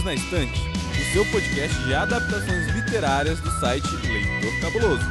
Perdidos na Estante, o seu podcast de adaptações literárias do site Leitor Cabuloso.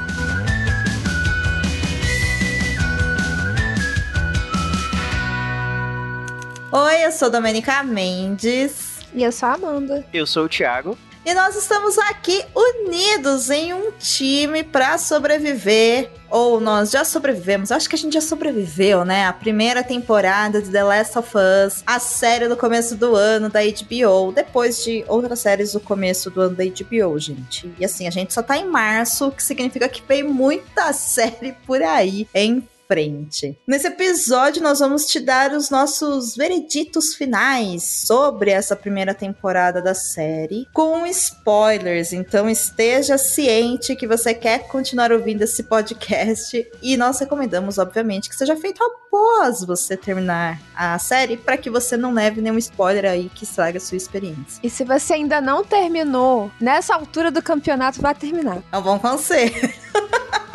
Oi, eu sou Domenica Mendes. E eu sou a Amanda. Eu sou o Thiago. E nós estamos aqui unidos em um time para sobreviver. Ou nós já sobrevivemos, acho que a gente já sobreviveu, né? A primeira temporada de The Last of Us, a série do começo do ano da HBO, depois de outras séries do começo do ano da HBO, gente. E assim, a gente só tá em março, o que significa que vem muita série por aí em frente. Nesse episódio, nós vamos te dar os nossos vereditos finais sobre essa primeira temporada da série, com spoilers. Então, esteja ciente que você quer continuar ouvindo esse podcast. E nós recomendamos, obviamente, que seja feito após você terminar a série, para que você não leve nenhum spoiler aí que estraga a sua experiência. E se você ainda não terminou, nessa altura do campeonato, vai terminar. É um bom conselho.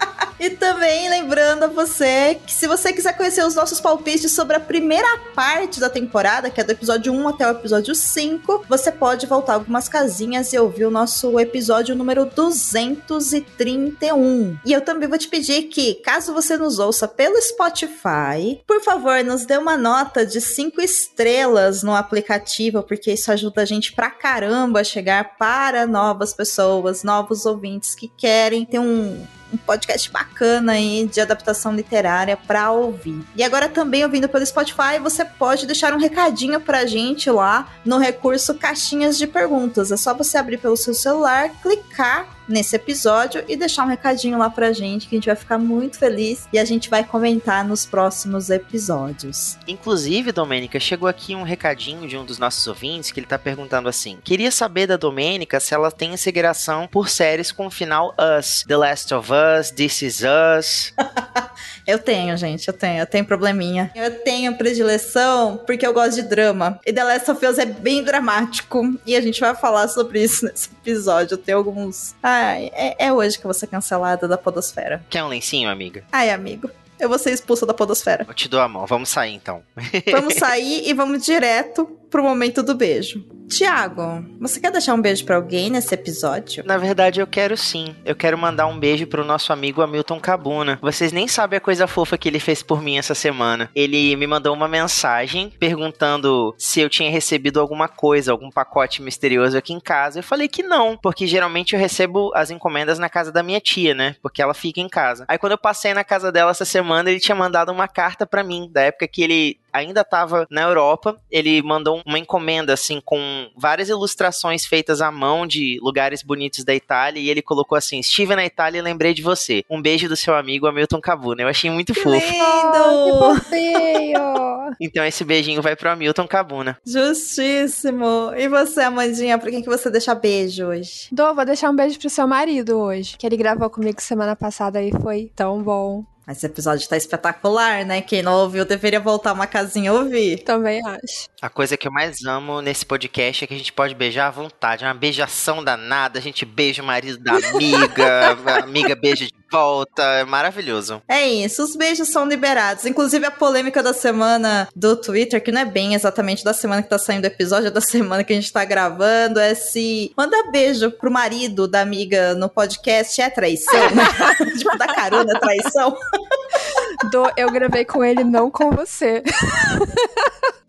E também lembrando a você que se você quiser conhecer os nossos palpites sobre a primeira parte da temporada, que é do episódio 1 até o episódio 5, você pode voltar algumas casinhas e ouvir o nosso episódio número 231. E eu também vou te pedir que, caso você nos ouça pelo Spotify, por favor, nos dê uma nota de 5 estrelas no aplicativo, porque isso ajuda a gente pra caramba a chegar para novas pessoas, novos ouvintes que querem ter um um podcast bacana aí de adaptação literária para ouvir. E agora também ouvindo pelo Spotify, você pode deixar um recadinho pra gente lá no recurso caixinhas de perguntas. É só você abrir pelo seu celular, clicar nesse episódio e deixar um recadinho lá pra gente que a gente vai ficar muito feliz e a gente vai comentar nos próximos episódios. Inclusive, Domênica, chegou aqui um recadinho de um dos nossos ouvintes que ele tá perguntando assim: queria saber da Domênica se ela tem inspiração por séries com o final Us, The Last of Us, This Is Us. eu tenho, gente, eu tenho, eu tenho probleminha. Eu tenho predileção porque eu gosto de drama. E The Last of Us é bem dramático e a gente vai falar sobre isso nesse episódio. Eu tenho alguns. É, é hoje que eu vou ser cancelada da Podosfera. Quer um lencinho, amiga? Ai, amigo. Eu vou ser expulsa da Podosfera. Eu te dou a mão, vamos sair então. vamos sair e vamos direto pro momento do beijo. Tiago, você quer deixar um beijo para alguém nesse episódio? Na verdade, eu quero sim. Eu quero mandar um beijo pro nosso amigo Hamilton Cabuna. Vocês nem sabem a coisa fofa que ele fez por mim essa semana. Ele me mandou uma mensagem perguntando se eu tinha recebido alguma coisa, algum pacote misterioso aqui em casa. Eu falei que não, porque geralmente eu recebo as encomendas na casa da minha tia, né? Porque ela fica em casa. Aí quando eu passei na casa dela essa semana, ele tinha mandado uma carta para mim, da época que ele ainda estava na Europa. Ele mandou uma encomenda assim com várias ilustrações feitas à mão de lugares bonitos da Itália e ele colocou assim: "Estive na Itália e lembrei de você. Um beijo do seu amigo Hamilton Cabuna". Eu achei muito que fofo. Lindo! Oh, então esse beijinho vai pro Hamilton Cabuna. Justíssimo. E você, Amandinha, pra quem que você deixa beijo hoje? Dô, vou deixar um beijo pro seu marido hoje, que ele gravou comigo semana passada e foi tão bom. Esse episódio tá espetacular, né? Quem não ouviu deveria voltar uma casinha a ouvir. Também acho. A coisa que eu mais amo nesse podcast é que a gente pode beijar à vontade. É uma beijação danada. A gente beija o marido da amiga, a amiga beija de volta. É maravilhoso. É isso, os beijos são liberados. Inclusive a polêmica da semana do Twitter, que não é bem exatamente da semana que tá saindo o episódio, é da semana que a gente tá gravando, é se mandar beijo pro marido da amiga no podcast é traição, né? tipo, dar carona é traição. Do, eu gravei com ele, não com você.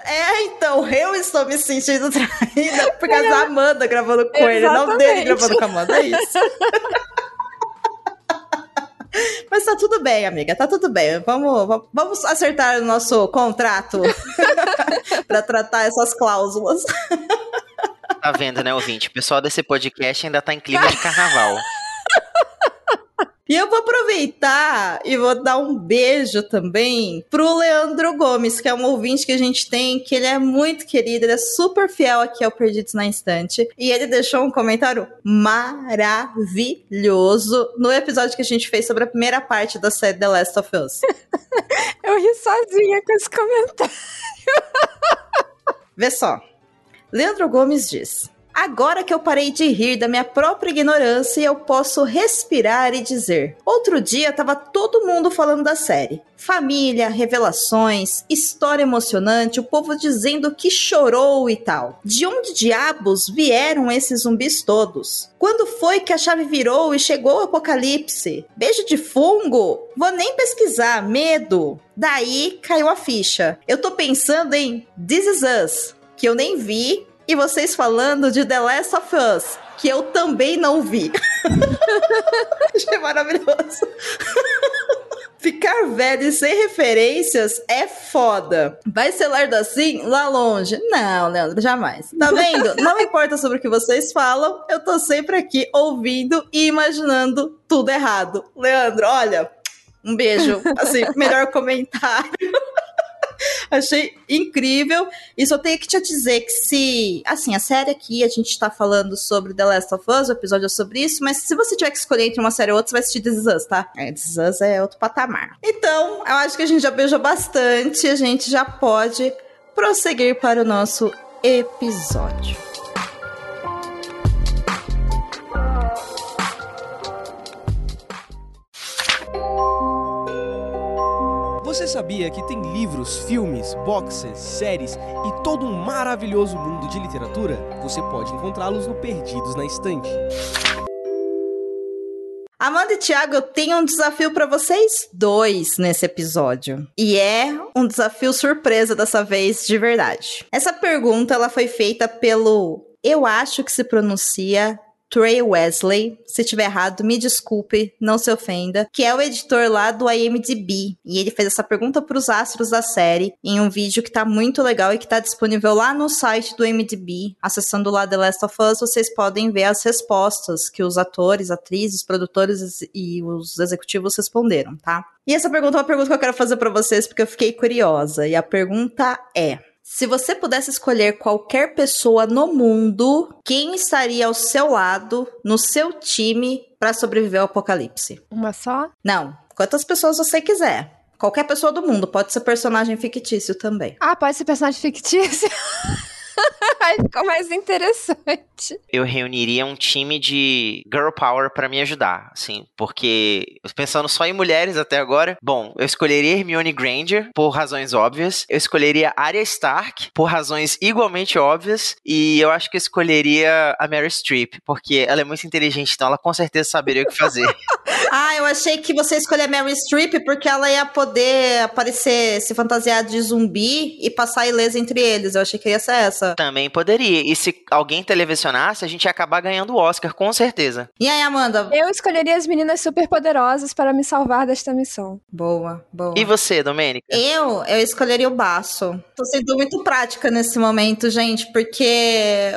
É, então, eu estou me sentindo traída por causa da Amanda gravando com ele, não dele gravando com a Amanda, é isso. Mas tá tudo bem, amiga, tá tudo bem. Vamos, vamos acertar o nosso contrato para tratar essas cláusulas. Tá vendo, né, ouvinte? O pessoal desse podcast ainda tá em clima de carnaval. E eu vou aproveitar e vou dar um beijo também pro Leandro Gomes, que é um ouvinte que a gente tem, que ele é muito querido, ele é super fiel aqui ao Perdidos na Instante. E ele deixou um comentário maravilhoso no episódio que a gente fez sobre a primeira parte da série The Last of Us. eu ri sozinha com esse comentário. Vê só. Leandro Gomes diz. Agora que eu parei de rir da minha própria ignorância, eu posso respirar e dizer: outro dia tava todo mundo falando da série. Família, revelações, história emocionante, o povo dizendo que chorou e tal. De onde diabos vieram esses zumbis todos? Quando foi que a chave virou e chegou o apocalipse? Beijo de fungo? Vou nem pesquisar, medo. Daí caiu a ficha. Eu tô pensando em This Is Us, que eu nem vi, e vocês falando de The Last of Us, que eu também não vi. Achei maravilhoso. Ficar velho e sem referências é foda. Vai ser lerdo assim lá longe? Não, Leandro, jamais. Tá vendo? Não importa sobre o que vocês falam, eu tô sempre aqui ouvindo e imaginando tudo errado. Leandro, olha, um beijo. Assim, melhor comentário. Achei incrível. E só tenho que te dizer que se. Assim, a série aqui, a gente tá falando sobre The Last of Us, o episódio é sobre isso, mas se você tiver que escolher entre uma série ou outra, você vai assistir This Is Us, tá? É, This Is Us é outro patamar. Então, eu acho que a gente já beijou bastante, a gente já pode prosseguir para o nosso episódio. Você sabia que tem livros, filmes, boxes, séries e todo um maravilhoso mundo de literatura? Você pode encontrá-los no Perdidos na Estante. Amanda e Thiago, eu tenho um desafio para vocês dois nesse episódio. E é um desafio surpresa dessa vez, de verdade. Essa pergunta ela foi feita pelo eu acho que se pronuncia Trey Wesley. Se tiver errado, me desculpe, não se ofenda. Que é o editor lá do IMDb. E ele fez essa pergunta para os astros da série em um vídeo que tá muito legal e que tá disponível lá no site do IMDb. Acessando lá The Last of Us, vocês podem ver as respostas que os atores, atrizes, produtores e os executivos responderam, tá? E essa pergunta é uma pergunta que eu quero fazer para vocês porque eu fiquei curiosa. E a pergunta é: se você pudesse escolher qualquer pessoa no mundo, quem estaria ao seu lado, no seu time, para sobreviver ao apocalipse? Uma só? Não, quantas pessoas você quiser. Qualquer pessoa do mundo, pode ser personagem fictício também. Ah, pode ser personagem fictício? Aí ficou mais interessante. Eu reuniria um time de girl power para me ajudar, assim, porque pensando só em mulheres até agora, bom, eu escolheria Hermione Granger por razões óbvias, eu escolheria Arya Stark por razões igualmente óbvias e eu acho que eu escolheria a Mary Streep porque ela é muito inteligente, então ela com certeza saberia o que fazer. ah, eu achei que você escolhia Mary Streep porque ela ia poder aparecer, se fantasiar de zumbi e passar ilesa entre eles. Eu achei que ia ser essa. Também poderia. E se alguém televisionasse, a gente ia acabar ganhando o Oscar, com certeza. E aí, Amanda? Eu escolheria as meninas superpoderosas para me salvar desta missão. Boa, boa. E você, Domênica? Eu, eu escolheria o baço. Tô sendo muito prática nesse momento, gente, porque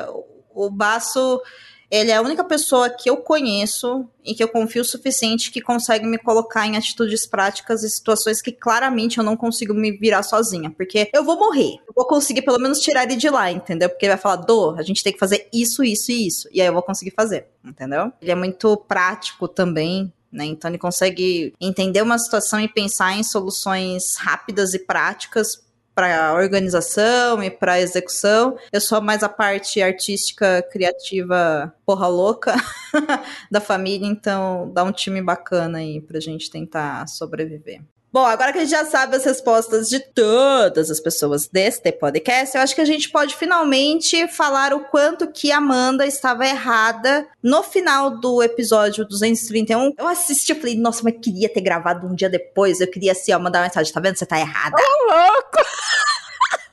o baço ele é a única pessoa que eu conheço e que eu confio o suficiente que consegue me colocar em atitudes práticas e situações que claramente eu não consigo me virar sozinha. Porque eu vou morrer. Eu vou conseguir pelo menos tirar ele de lá, entendeu? Porque ele vai falar, Dô, a gente tem que fazer isso, isso e isso. E aí eu vou conseguir fazer, entendeu? Ele é muito prático também. Né? Então ele consegue entender uma situação e pensar em soluções rápidas e práticas para organização e para execução. Eu sou mais a parte artística, criativa, porra louca da família, então dá um time bacana aí pra gente tentar sobreviver. Bom, agora que a gente já sabe as respostas de todas as pessoas deste podcast, eu acho que a gente pode finalmente falar o quanto que Amanda estava errada no final do episódio 231. Eu assisti e falei, nossa, mas queria ter gravado um dia depois. Eu queria assim, ó, mandar uma mensagem, tá vendo? Você tá errada. Ô, louco!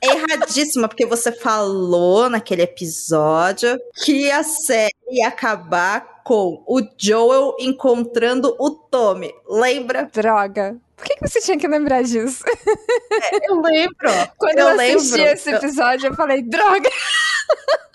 erradíssima, porque você falou naquele episódio que a série ia acabar com o Joel encontrando o Tommy. Lembra? Droga. Por que, que você tinha que lembrar disso? É, eu lembro. Quando eu, eu assisti lembro. esse episódio, eu falei, droga!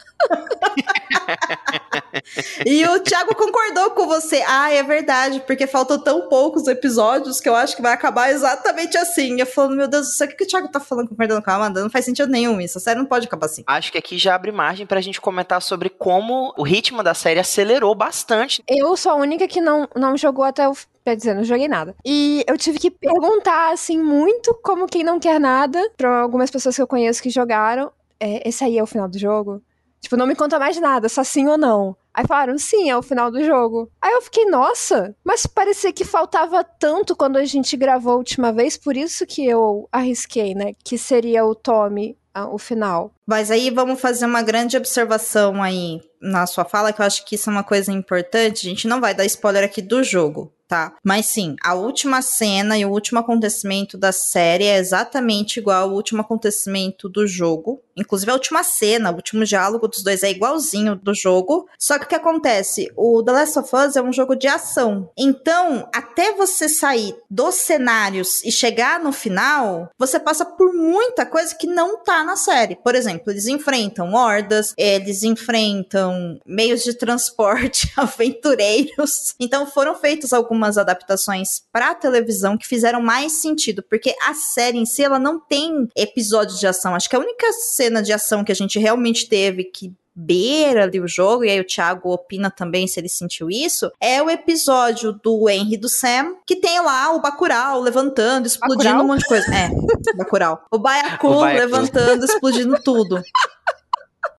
e o Thiago concordou com você. Ah, é verdade, porque faltam tão poucos episódios que eu acho que vai acabar exatamente assim. Eu falando, meu Deus o que, que o Thiago tá falando concordando com a Amanda? Não faz sentido nenhum isso. A série não pode acabar assim. Acho que aqui já abre margem pra gente comentar sobre como o ritmo da série acelerou bastante. Eu sou a única que não, não jogou até o Quer dizer, não joguei nada. E eu tive que perguntar, assim, muito como quem não quer nada, pra algumas pessoas que eu conheço que jogaram. É, esse aí é o final do jogo? Tipo, não me conta mais nada, só sim ou não. Aí falaram, sim, é o final do jogo. Aí eu fiquei, nossa, mas parecia que faltava tanto quando a gente gravou a última vez, por isso que eu arrisquei, né? Que seria o Tommy o final. Mas aí vamos fazer uma grande observação aí na sua fala, que eu acho que isso é uma coisa importante. A gente não vai dar spoiler aqui do jogo, tá? Mas sim, a última cena e o último acontecimento da série é exatamente igual ao último acontecimento do jogo. Inclusive a última cena, o último diálogo dos dois é igualzinho do jogo. Só que o que acontece? O The Last of Us é um jogo de ação. Então, até você sair dos cenários e chegar no final, você passa por muita coisa que não tá na série. Por exemplo, eles enfrentam hordas, eles enfrentam meios de transporte aventureiros. Então, foram feitas algumas adaptações para televisão que fizeram mais sentido, porque a série em si ela não tem episódios de ação. Acho que a única cena de ação que a gente realmente teve que beira ali o jogo, e aí o Thiago opina também se ele sentiu isso, é o episódio do Henry do Sam, que tem lá o Bacurau levantando, explodindo Bacurau? um monte de coisa. É, Bacurau. O Baiacu levantando, explodindo tudo.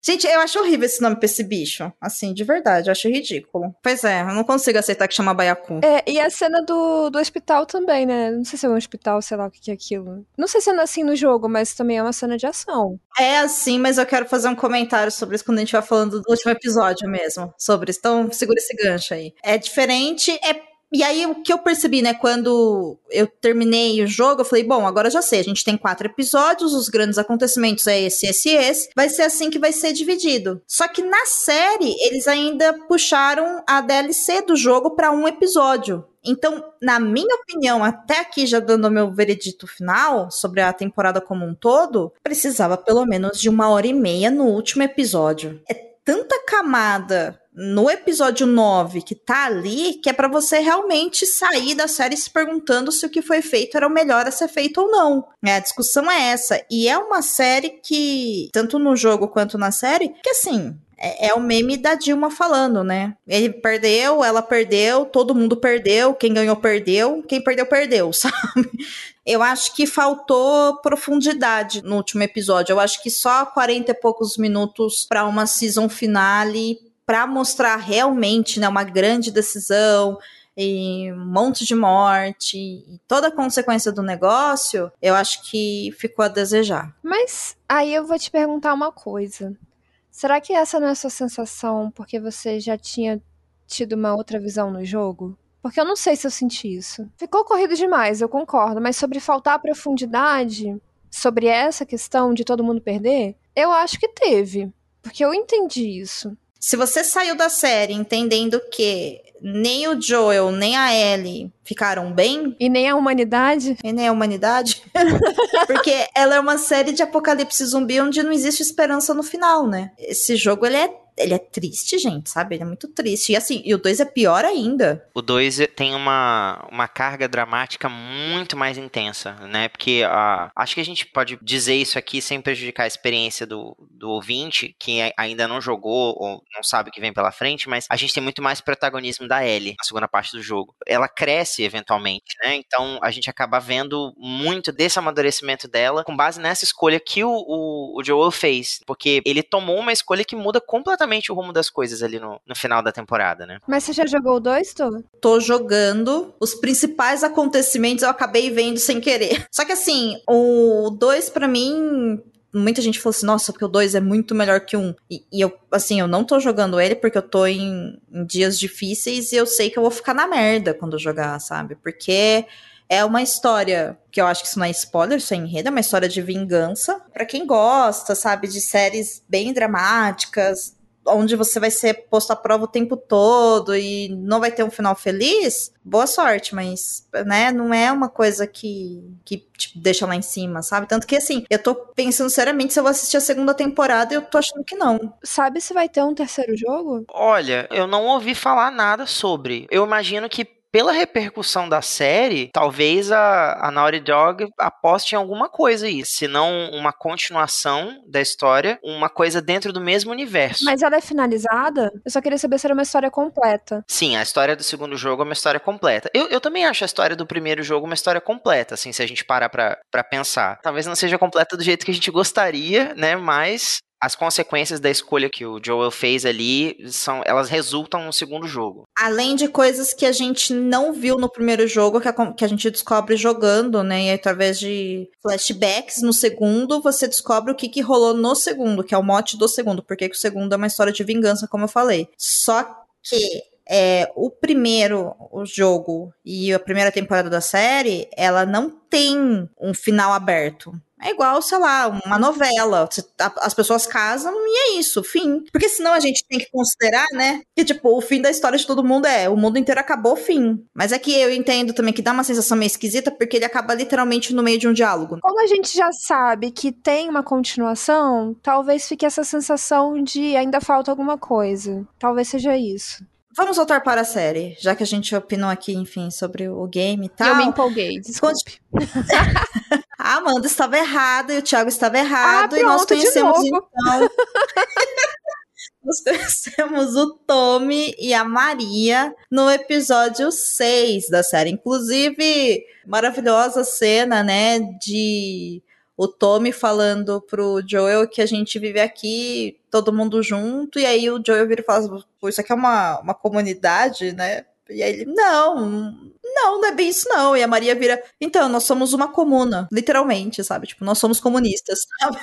Gente, eu acho horrível esse nome pra esse bicho. Assim, de verdade, eu acho ridículo. Pois é, eu não consigo aceitar que chama Baiacu. É, e a cena do, do hospital também, né? Não sei se é um hospital, sei lá o que é aquilo. Não sei se é assim no jogo, mas também é uma cena de ação. É assim, mas eu quero fazer um comentário sobre isso quando a gente vai falando do último episódio mesmo. Sobre isso. Então, segura esse gancho aí. É diferente, é e aí, o que eu percebi, né, quando eu terminei o jogo, eu falei, bom, agora já sei, a gente tem quatro episódios, os grandes acontecimentos é esse, esse e esse, vai ser assim que vai ser dividido. Só que na série, eles ainda puxaram a DLC do jogo para um episódio. Então, na minha opinião, até aqui já dando meu veredito final sobre a temporada como um todo, precisava pelo menos de uma hora e meia no último episódio. É tanta camada no episódio 9 que tá ali, que é para você realmente sair da série se perguntando se o que foi feito era o melhor a ser feito ou não. É, a discussão é essa. E é uma série que, tanto no jogo quanto na série, que assim, é, é o meme da Dilma falando, né? Ele perdeu, ela perdeu, todo mundo perdeu, quem ganhou perdeu, quem perdeu perdeu, sabe? Eu acho que faltou profundidade no último episódio. Eu acho que só 40 e poucos minutos para uma season finale para mostrar realmente né, uma grande decisão e um monte de morte e toda a consequência do negócio, eu acho que ficou a desejar. Mas aí eu vou te perguntar uma coisa. Será que essa não é a sua sensação porque você já tinha tido uma outra visão no jogo? Porque eu não sei se eu senti isso. Ficou corrido demais, eu concordo, mas sobre faltar profundidade, sobre essa questão de todo mundo perder, eu acho que teve. Porque eu entendi isso. Se você saiu da série entendendo que nem o Joel, nem a Ellie ficaram bem. E nem a humanidade. E nem a humanidade. Porque ela é uma série de apocalipse zumbi onde não existe esperança no final, né? Esse jogo ele é ele é triste, gente, sabe? Ele é muito triste. E assim, e o 2 é pior ainda. O 2 tem uma, uma carga dramática muito mais intensa, né? Porque uh, acho que a gente pode dizer isso aqui sem prejudicar a experiência do, do ouvinte, que ainda não jogou ou não sabe o que vem pela frente, mas a gente tem muito mais protagonismo da Ellie na segunda parte do jogo. Ela cresce eventualmente, né? Então a gente acaba vendo muito desse amadurecimento dela com base nessa escolha que o, o, o Joel fez. Porque ele tomou uma escolha que muda completamente completamente o rumo das coisas ali no, no final da temporada, né? Mas você já jogou o 2, Tu? Tô jogando. Os principais acontecimentos eu acabei vendo sem querer. Só que assim, o 2 para mim muita gente falou assim, nossa, porque o 2 é muito melhor que um. E, e, eu, assim, eu não tô jogando ele porque eu tô em, em, dias difíceis e eu sei que eu vou ficar na merda quando eu jogar, sabe? Porque é uma história que eu acho que isso não é spoiler, isso é enredo, é uma história de vingança. para quem gosta, sabe, de séries bem dramáticas, onde você vai ser posto à prova o tempo todo e não vai ter um final feliz, boa sorte, mas, né, não é uma coisa que, que tipo, deixa lá em cima, sabe? Tanto que, assim, eu tô pensando seriamente se eu vou assistir a segunda temporada e eu tô achando que não. Sabe se vai ter um terceiro jogo? Olha, eu não ouvi falar nada sobre. Eu imagino que pela repercussão da série, talvez a, a Naughty Dog aposte em alguma coisa aí. Se não uma continuação da história, uma coisa dentro do mesmo universo. Mas ela é finalizada? Eu só queria saber se era uma história completa. Sim, a história do segundo jogo é uma história completa. Eu, eu também acho a história do primeiro jogo uma história completa, assim, se a gente parar pra, pra pensar. Talvez não seja completa do jeito que a gente gostaria, né? Mas as consequências da escolha que o Joel fez ali são, elas resultam no segundo jogo. Além de coisas que a gente não viu no primeiro jogo, que a, que a gente descobre jogando, né? E através de flashbacks no segundo, você descobre o que, que rolou no segundo, que é o mote do segundo, porque o segundo é uma história de vingança, como eu falei. Só que é, o primeiro o jogo e a primeira temporada da série, ela não tem um final aberto. É igual, sei lá, uma novela. As pessoas casam e é isso, fim. Porque senão a gente tem que considerar, né? Que, tipo, o fim da história de todo mundo é o mundo inteiro acabou, fim. Mas é que eu entendo também que dá uma sensação meio esquisita porque ele acaba literalmente no meio de um diálogo. Como a gente já sabe que tem uma continuação, talvez fique essa sensação de ainda falta alguma coisa. Talvez seja isso. Vamos voltar para a série, já que a gente opinou aqui, enfim, sobre o game e tal. Eu me empolguei, desculpe. a Amanda estava errada e o Thiago estava errado. Ah, e nós conhecemos, então. nós conhecemos o Tommy e a Maria no episódio 6 da série. Inclusive, maravilhosa cena, né, de o Tommy falando pro Joel que a gente vive aqui, todo mundo junto, e aí o Joel vira e fala, pô, isso aqui é uma, uma comunidade, né? E aí ele, não, não, não é bem isso não. E a Maria vira, então, nós somos uma comuna, literalmente, sabe? Tipo, nós somos comunistas, sabe?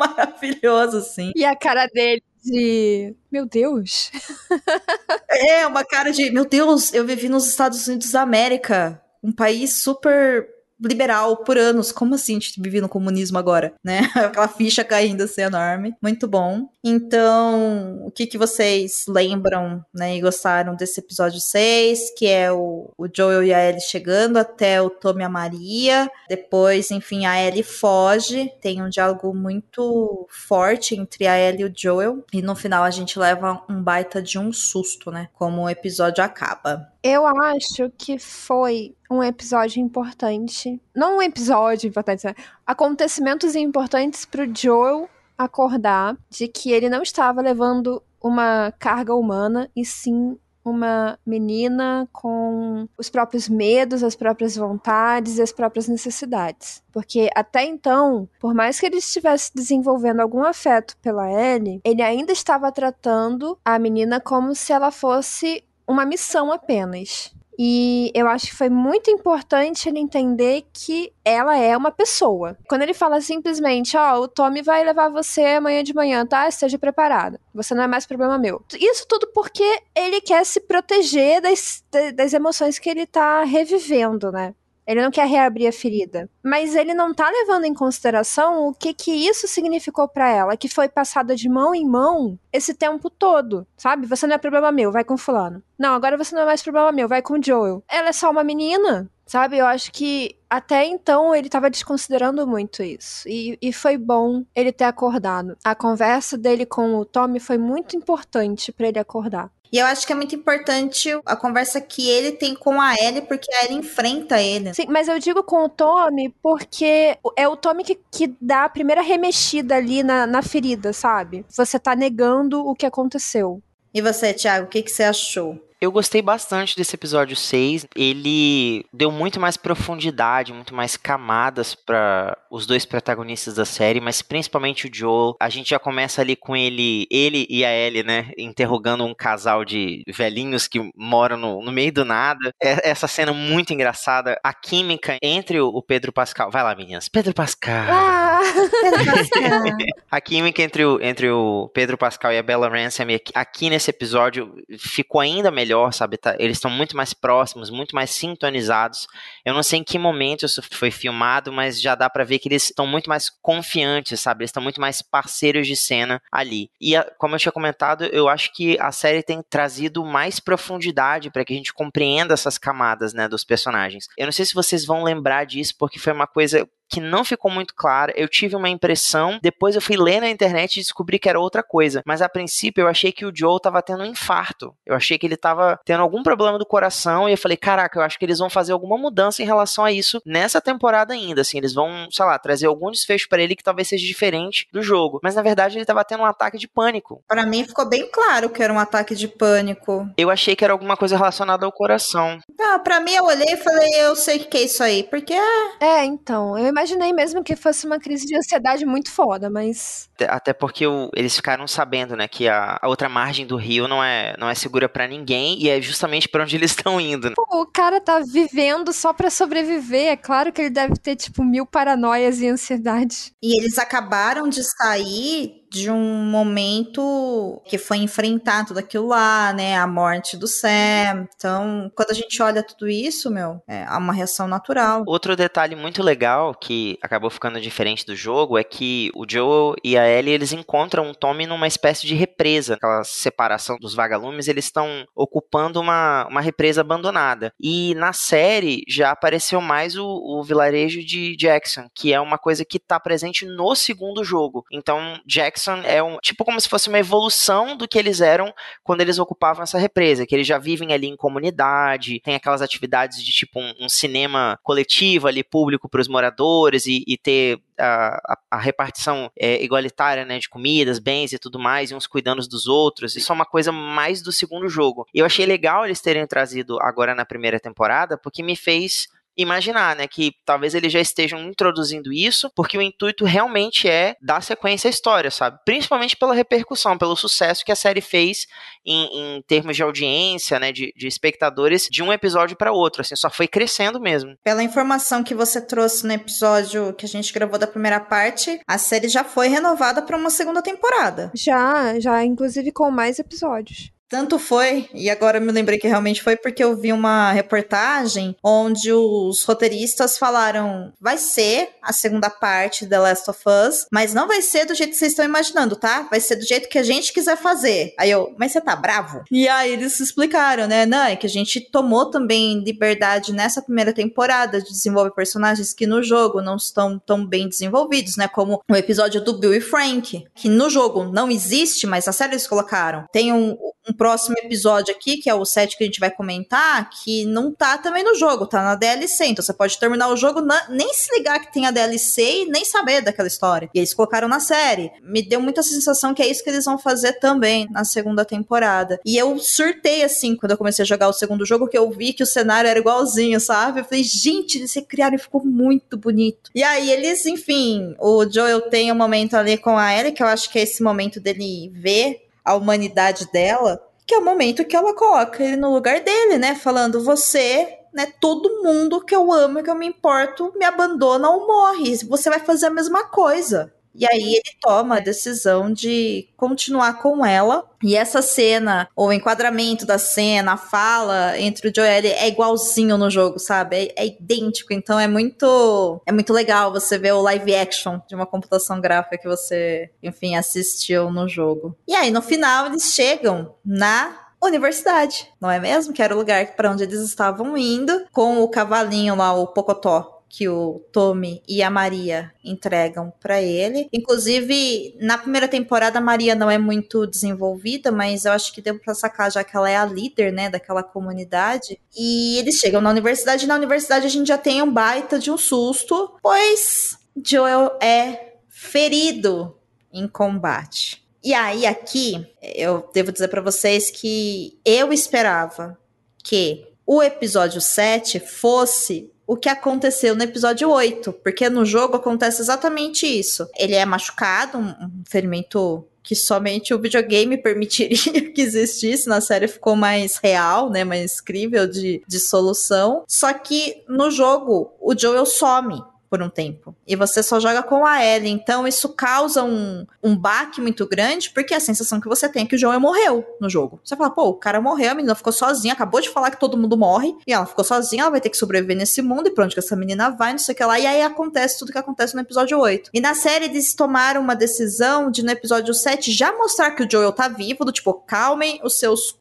Maravilhoso, assim. E a cara dele de, meu Deus. é, uma cara de, meu Deus, eu vivi nos Estados Unidos da América, um país super liberal por anos. Como assim a gente vive no comunismo agora, né? Aquela ficha caindo assim enorme. Muito bom. Então, o que que vocês lembram, né, e gostaram desse episódio 6, que é o, o Joel e a Ellie chegando até o Tom e a Maria. Depois, enfim, a Ellie foge. Tem um diálogo muito forte entre a Ellie e o Joel. E no final a gente leva um baita de um susto, né? Como o episódio acaba. Eu acho que foi um episódio importante. Não um episódio importante, né? acontecimentos importantes pro Joel acordar de que ele não estava levando uma carga humana e sim uma menina com os próprios medos, as próprias vontades e as próprias necessidades. Porque até então, por mais que ele estivesse desenvolvendo algum afeto pela Ellie, ele ainda estava tratando a menina como se ela fosse uma missão apenas. E eu acho que foi muito importante ele entender que ela é uma pessoa. Quando ele fala simplesmente, ó, oh, o Tommy vai levar você amanhã de manhã, tá? Esteja preparada. Você não é mais problema meu. Isso tudo porque ele quer se proteger das, das emoções que ele tá revivendo, né? Ele não quer reabrir a ferida. Mas ele não tá levando em consideração o que que isso significou para ela, que foi passada de mão em mão esse tempo todo, sabe? Você não é problema meu, vai com fulano. Não, agora você não é mais problema meu, vai com o Joel. Ela é só uma menina, sabe? Eu acho que até então ele tava desconsiderando muito isso. E, e foi bom ele ter acordado. A conversa dele com o Tommy foi muito importante para ele acordar. E eu acho que é muito importante a conversa que ele tem com a Ellie, porque a Ellie enfrenta ele. Sim, mas eu digo com o Tommy porque é o Tommy que, que dá a primeira remexida ali na, na ferida, sabe? Você tá negando o que aconteceu. E você, Thiago, o que, que você achou? Eu gostei bastante desse episódio 6. Ele deu muito mais profundidade, muito mais camadas para os dois protagonistas da série, mas principalmente o Joel. A gente já começa ali com ele, ele e a Ellie, né, interrogando um casal de velhinhos que moram no, no meio do nada. É, essa cena muito engraçada, a química entre o Pedro Pascal. Vai lá, meninas. Pedro Pascal. Ah, Pedro Pascal. a química entre o, entre o Pedro Pascal e a Bella Ransom aqui nesse episódio ficou ainda melhor melhor, sabe? Tá, eles estão muito mais próximos, muito mais sintonizados. Eu não sei em que momento isso foi filmado, mas já dá para ver que eles estão muito mais confiantes, sabe? Eles estão muito mais parceiros de cena ali. E como eu tinha comentado, eu acho que a série tem trazido mais profundidade para que a gente compreenda essas camadas, né, dos personagens. Eu não sei se vocês vão lembrar disso, porque foi uma coisa que não ficou muito clara. Eu tive uma impressão, depois eu fui ler na internet e descobri que era outra coisa. Mas a princípio eu achei que o Joe tava tendo um infarto. Eu achei que ele tava tendo algum problema do coração e eu falei, caraca, eu acho que eles vão fazer alguma mudança em relação a isso nessa temporada ainda, assim, eles vão, sei lá, trazer algum desfecho para ele que talvez seja diferente do jogo. Mas na verdade ele tava tendo um ataque de pânico. Para mim ficou bem claro que era um ataque de pânico. Eu achei que era alguma coisa relacionada ao coração. Ah, para mim eu olhei e falei, eu sei o que é isso aí, porque é, então, eu imaginei mesmo que fosse uma crise de ansiedade muito foda, mas. Até porque o, eles ficaram sabendo, né, que a, a, outra margem do rio não é, não é segura para ninguém e é justamente para onde eles estão indo. Né? Pô, o cara tá vivendo só para sobreviver. É claro que ele deve ter, tipo, mil paranoias e ansiedade. E eles acabaram de sair de um momento que foi enfrentar tudo aquilo lá, né? A morte do Sam. Então, quando a gente olha tudo isso, meu, é uma reação natural. Outro detalhe muito legal que acabou ficando diferente do jogo é que o Joel e a Ellie eles encontram o Tommy numa espécie de represa. Aquela separação dos vagalumes, eles estão ocupando uma, uma represa abandonada. E na série já apareceu mais o, o vilarejo de Jackson, que é uma coisa que está presente no segundo jogo. Então, Jackson Jackson é um tipo como se fosse uma evolução do que eles eram quando eles ocupavam essa represa, que eles já vivem ali em comunidade, tem aquelas atividades de tipo um, um cinema coletivo ali público para os moradores e, e ter a, a, repartição é, igualitária, né, de comidas, bens e tudo mais, e uns cuidando dos outros. Isso é uma coisa mais do segundo jogo. Eu achei legal eles terem trazido agora na primeira temporada, porque me fez imaginar, né, que talvez eles já estejam introduzindo isso, porque o intuito realmente é dar sequência à história, sabe? Principalmente pela repercussão, pelo sucesso que a série fez em, em termos de audiência, né, de, de espectadores, de um episódio para outro, assim, só foi crescendo mesmo. Pela informação que você trouxe no episódio que a gente gravou da primeira parte, a série já foi renovada para uma segunda temporada. Já, já, inclusive com mais episódios. Tanto foi, e agora me lembrei que realmente foi porque eu vi uma reportagem onde os roteiristas falaram: vai ser a segunda parte The Last of Us, mas não vai ser do jeito que vocês estão imaginando, tá? Vai ser do jeito que a gente quiser fazer. Aí eu, mas você tá bravo? E aí eles explicaram, né? Não, é que a gente tomou também liberdade nessa primeira temporada de desenvolver personagens que no jogo não estão tão bem desenvolvidos, né? Como o episódio do Bill e Frank, que no jogo não existe, mas na série eles colocaram. Tem um, um próximo episódio aqui, que é o 7 que a gente vai comentar, que não tá também no jogo, tá na DLC. Então você pode terminar o jogo, na, nem se ligar que tem a DLC e nem saber daquela história. E eles colocaram na série. Me deu muita sensação que é isso que eles vão fazer também na segunda temporada. E eu surtei assim quando eu comecei a jogar o segundo jogo, que eu vi que o cenário era igualzinho, sabe? Eu falei, gente, eles recriaram e ficou muito bonito. E aí eles, enfim, o Joel tem um momento ali com a Ellie, que eu acho que é esse momento dele ver a humanidade dela que é o momento que ela coloca ele no lugar dele, né? Falando, você, né, todo mundo que eu amo e que eu me importo me abandona ou morre. Você vai fazer a mesma coisa. E aí ele toma a decisão de continuar com ela. E essa cena, o enquadramento da cena, a fala entre o Joel é igualzinho no jogo, sabe? É, é, idêntico. Então é muito é muito legal você ver o live action de uma computação gráfica que você, enfim, assistiu no jogo. E aí no final eles chegam na universidade, não é mesmo? Que era o lugar para onde eles estavam indo, com o cavalinho lá, o Pocotó, que o Tommy e a Maria entregam para ele. Inclusive, na primeira temporada, a Maria não é muito desenvolvida, mas eu acho que deu pra sacar já que ela é a líder, né, daquela comunidade. E eles chegam na universidade, e na universidade a gente já tem um baita de um susto, pois Joel é ferido em combate. E aí, aqui, eu devo dizer para vocês que eu esperava que o episódio 7 fosse o que aconteceu no episódio 8, porque no jogo acontece exatamente isso. Ele é machucado, um, ferimento que somente o videogame permitiria que existisse, na série ficou mais real, né, mais crível de, de solução. Só que no jogo o Joel some por um tempo. E você só joga com a Ellie. Então isso causa um, um baque muito grande, porque a sensação que você tem é que o Joel morreu no jogo. Você fala, pô, o cara morreu, a menina ficou sozinha, acabou de falar que todo mundo morre, e ela ficou sozinha, ela vai ter que sobreviver nesse mundo, e pra onde que essa menina vai, não sei o que lá. E aí acontece tudo que acontece no episódio 8. E na série eles tomaram uma decisão de no episódio 7 já mostrar que o Joel tá vivo, do tipo, calmem os seus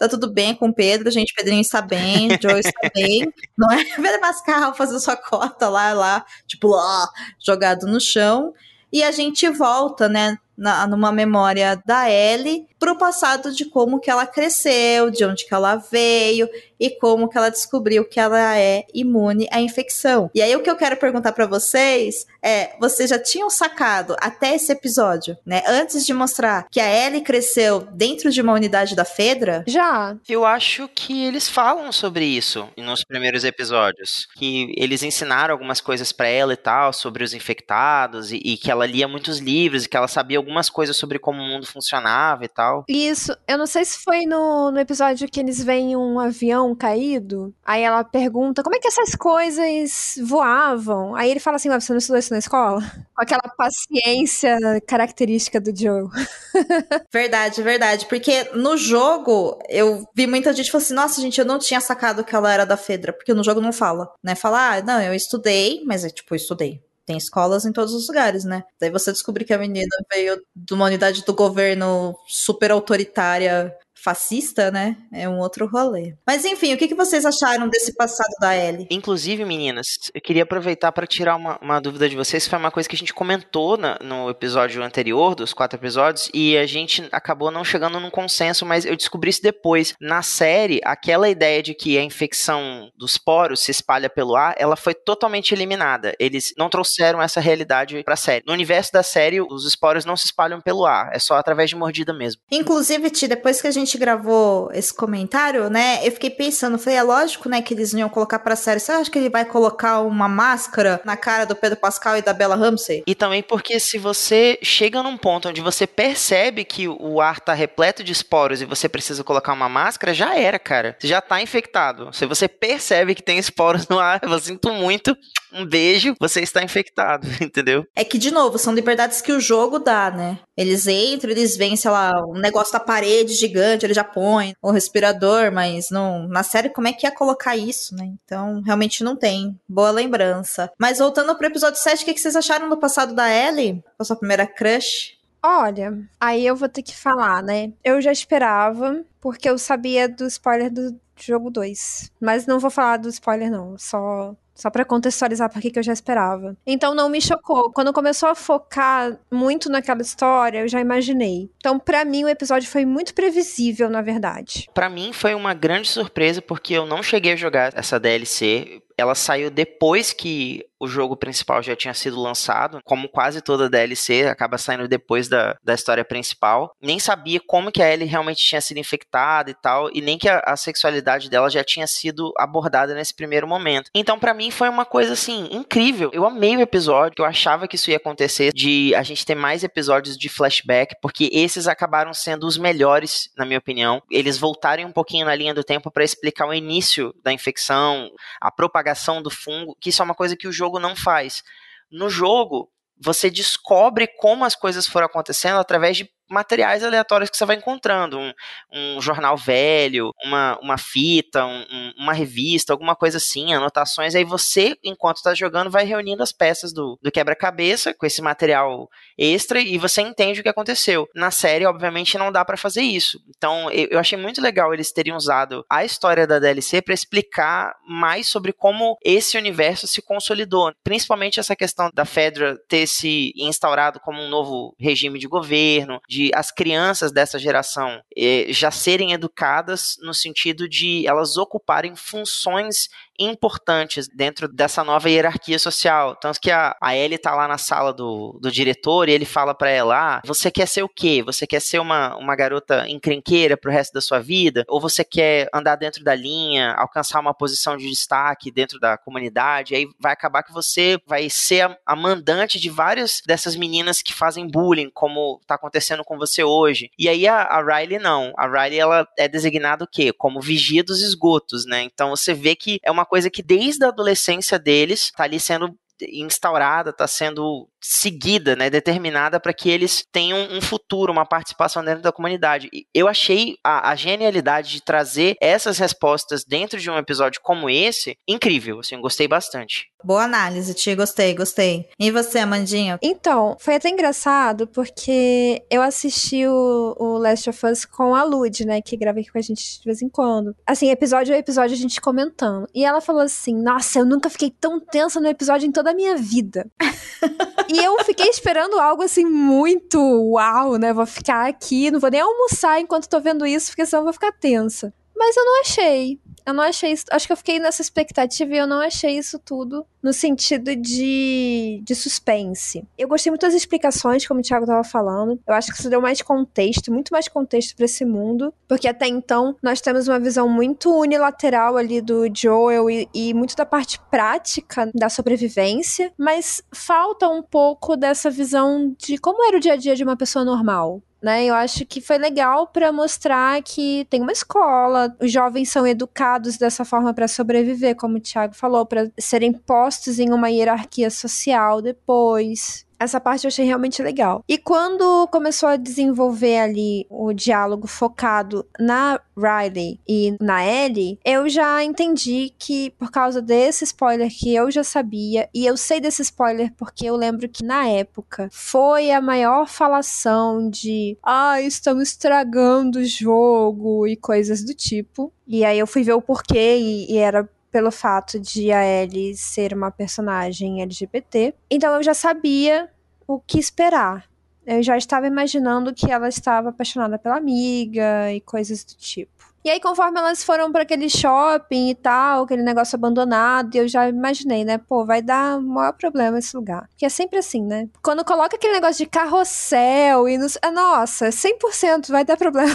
tá tudo bem com o Pedro, gente, Pedrinho está bem, Joe está bem, não é? Vera Mascarro fazer sua cota lá, lá, tipo, ó, jogado no chão. E a gente volta, né, na, numa memória da Ellie pro passado de como que ela cresceu, de onde que ela veio. E como que ela descobriu que ela é imune à infecção. E aí o que eu quero perguntar para vocês é, vocês já tinham sacado até esse episódio, né, antes de mostrar que a Ellie cresceu dentro de uma unidade da Fedra? Já. Eu acho que eles falam sobre isso nos primeiros episódios, que eles ensinaram algumas coisas para ela e tal sobre os infectados e, e que ela lia muitos livros e que ela sabia algumas coisas sobre como o mundo funcionava e tal. Isso, eu não sei se foi no, no episódio que eles veem um avião caído. Aí ela pergunta como é que essas coisas voavam. Aí ele fala assim: você não estudou isso na escola? Com aquela paciência característica do Joe. verdade, verdade. Porque no jogo, eu vi muita gente falando assim: nossa, gente, eu não tinha sacado que ela era da Fedra, porque no jogo não fala, né? Fala, ah, não, eu estudei, mas é tipo, eu estudei tem escolas em todos os lugares, né? Daí você descobre que a menina veio de uma unidade do governo super autoritária fascista, né? É um outro rolê. Mas enfim, o que, que vocês acharam desse passado da Ellie? Inclusive, meninas, eu queria aproveitar para tirar uma, uma, dúvida de vocês. Foi uma coisa que a gente comentou na, no episódio anterior, dos quatro episódios, e a gente acabou não chegando num consenso, mas eu descobri isso depois. Na série, aquela ideia de que a infecção dos poros se espalha pelo ar, ela foi totalmente eliminada. Eles não trouxeram essa realidade pra série. No universo da série, os esporos não se espalham pelo ar, é só através de mordida mesmo. Inclusive, Ti, depois que a gente gente gravou esse comentário, né, eu fiquei pensando, falei, é lógico, né, que eles iam colocar pra série. Você acha que ele vai colocar uma máscara na cara do Pedro Pascal e da Bella Ramsey? E também porque se você chega num ponto onde você percebe que o ar tá repleto de esporos e você precisa colocar uma máscara, já era, cara. Você já tá infectado. Se você percebe que tem esporos no ar, eu sinto muito, um beijo, você está infectado, entendeu? É que, de novo, são liberdades que o jogo dá, né? Eles entram, eles veem, sei lá, um negócio da parede gigante, ele já põe o respirador, mas não, na série como é que ia colocar isso, né? Então, realmente não tem. Boa lembrança. Mas voltando pro episódio 7, o que, que vocês acharam do passado da Ellie? A sua primeira crush? Olha, aí eu vou ter que falar, né? Eu já esperava, porque eu sabia do spoiler do jogo 2. Mas não vou falar do spoiler, não. Só só para contextualizar por que eu já esperava. Então não me chocou. Quando começou a focar muito naquela história, eu já imaginei. Então, para mim, o episódio foi muito previsível, na verdade. Para mim, foi uma grande surpresa, porque eu não cheguei a jogar essa DLC. Ela saiu depois que o jogo principal já tinha sido lançado, como quase toda DLC, acaba saindo depois da, da história principal. Nem sabia como que a Ellie realmente tinha sido infectada e tal, e nem que a, a sexualidade dela já tinha sido abordada nesse primeiro momento. Então, para mim, foi uma coisa assim, incrível. Eu amei o episódio, eu achava que isso ia acontecer, de a gente ter mais episódios de flashback, porque esses acabaram sendo os melhores, na minha opinião. Eles voltarem um pouquinho na linha do tempo para explicar o início da infecção, a propagação do fungo, que isso é uma coisa que o jogo jogo não faz. No jogo, você descobre como as coisas foram acontecendo através de materiais aleatórios que você vai encontrando. Um, um jornal velho, uma, uma fita, um, uma revista, alguma coisa assim, anotações. Aí você, enquanto está jogando, vai reunindo as peças do, do quebra-cabeça com esse material extra e você entende o que aconteceu. Na série, obviamente, não dá para fazer isso. Então, eu, eu achei muito legal eles terem usado a história da DLC para explicar mais sobre como esse universo se consolidou. Principalmente essa questão da Fedra ter se instaurado como um novo regime de governo, de de as crianças dessa geração eh, já serem educadas no sentido de elas ocuparem funções importantes dentro dessa nova hierarquia social. Tanto que a, a Ellie tá lá na sala do, do diretor e ele fala para ela: ah, você quer ser o quê? Você quer ser uma, uma garota encrenqueira pro resto da sua vida? Ou você quer andar dentro da linha, alcançar uma posição de destaque dentro da comunidade? Aí vai acabar que você vai ser a, a mandante de várias dessas meninas que fazem bullying, como tá acontecendo com você hoje. E aí a, a Riley não. A Riley ela é designada o quê? Como vigia dos esgotos, né? Então você vê que é uma coisa que desde a adolescência deles tá ali sendo instaurada, está sendo seguida, né, determinada para que eles tenham um futuro, uma participação dentro da comunidade. Eu achei a, a, genialidade de trazer essas respostas dentro de um episódio como esse incrível, assim, gostei bastante. Boa análise, Tia, gostei, gostei. E você, Amandinha? Então, foi até engraçado porque eu assisti o, o Last of Us com a Lud, né, que grava aqui com a gente de vez em quando. Assim, episódio a episódio a gente comentando. E ela falou assim: "Nossa, eu nunca fiquei tão tensa no episódio em toda a minha vida". E eu fiquei esperando algo assim muito uau, né? Vou ficar aqui, não vou nem almoçar enquanto tô vendo isso, porque senão eu vou ficar tensa. Mas eu não achei. Eu não achei isso. Acho que eu fiquei nessa expectativa e eu não achei isso tudo no sentido de, de suspense. Eu gostei muito das explicações, como o Thiago tava falando. Eu acho que isso deu mais contexto, muito mais contexto para esse mundo. Porque até então nós temos uma visão muito unilateral ali do Joel e, e muito da parte prática da sobrevivência. Mas falta um pouco dessa visão de como era o dia a dia de uma pessoa normal né? Eu acho que foi legal para mostrar que tem uma escola, os jovens são educados dessa forma para sobreviver, como o Thiago falou, para serem postos em uma hierarquia social depois. Essa parte eu achei realmente legal. E quando começou a desenvolver ali o diálogo focado na Riley e na Ellie, eu já entendi que por causa desse spoiler que eu já sabia, e eu sei desse spoiler porque eu lembro que na época foi a maior falação de ah, estão estragando o jogo e coisas do tipo. E aí eu fui ver o porquê e, e era pelo fato de a Ellie ser uma personagem LGBT. Então eu já sabia o que esperar. Eu já estava imaginando que ela estava apaixonada pela amiga e coisas do tipo. E aí, conforme elas foram para aquele shopping e tal, aquele negócio abandonado, eu já imaginei, né? Pô, vai dar o maior problema esse lugar. Que é sempre assim, né? Quando coloca aquele negócio de carrossel e nos. Ah, nossa, 100% vai dar problema.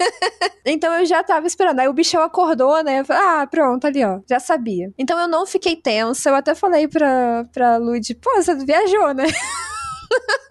então eu já tava esperando. Aí o bichão acordou, né? ah, pronto, ali, ó. Já sabia. Então eu não fiquei tensa. Eu até falei pra, pra Lud, pô, você viajou, né?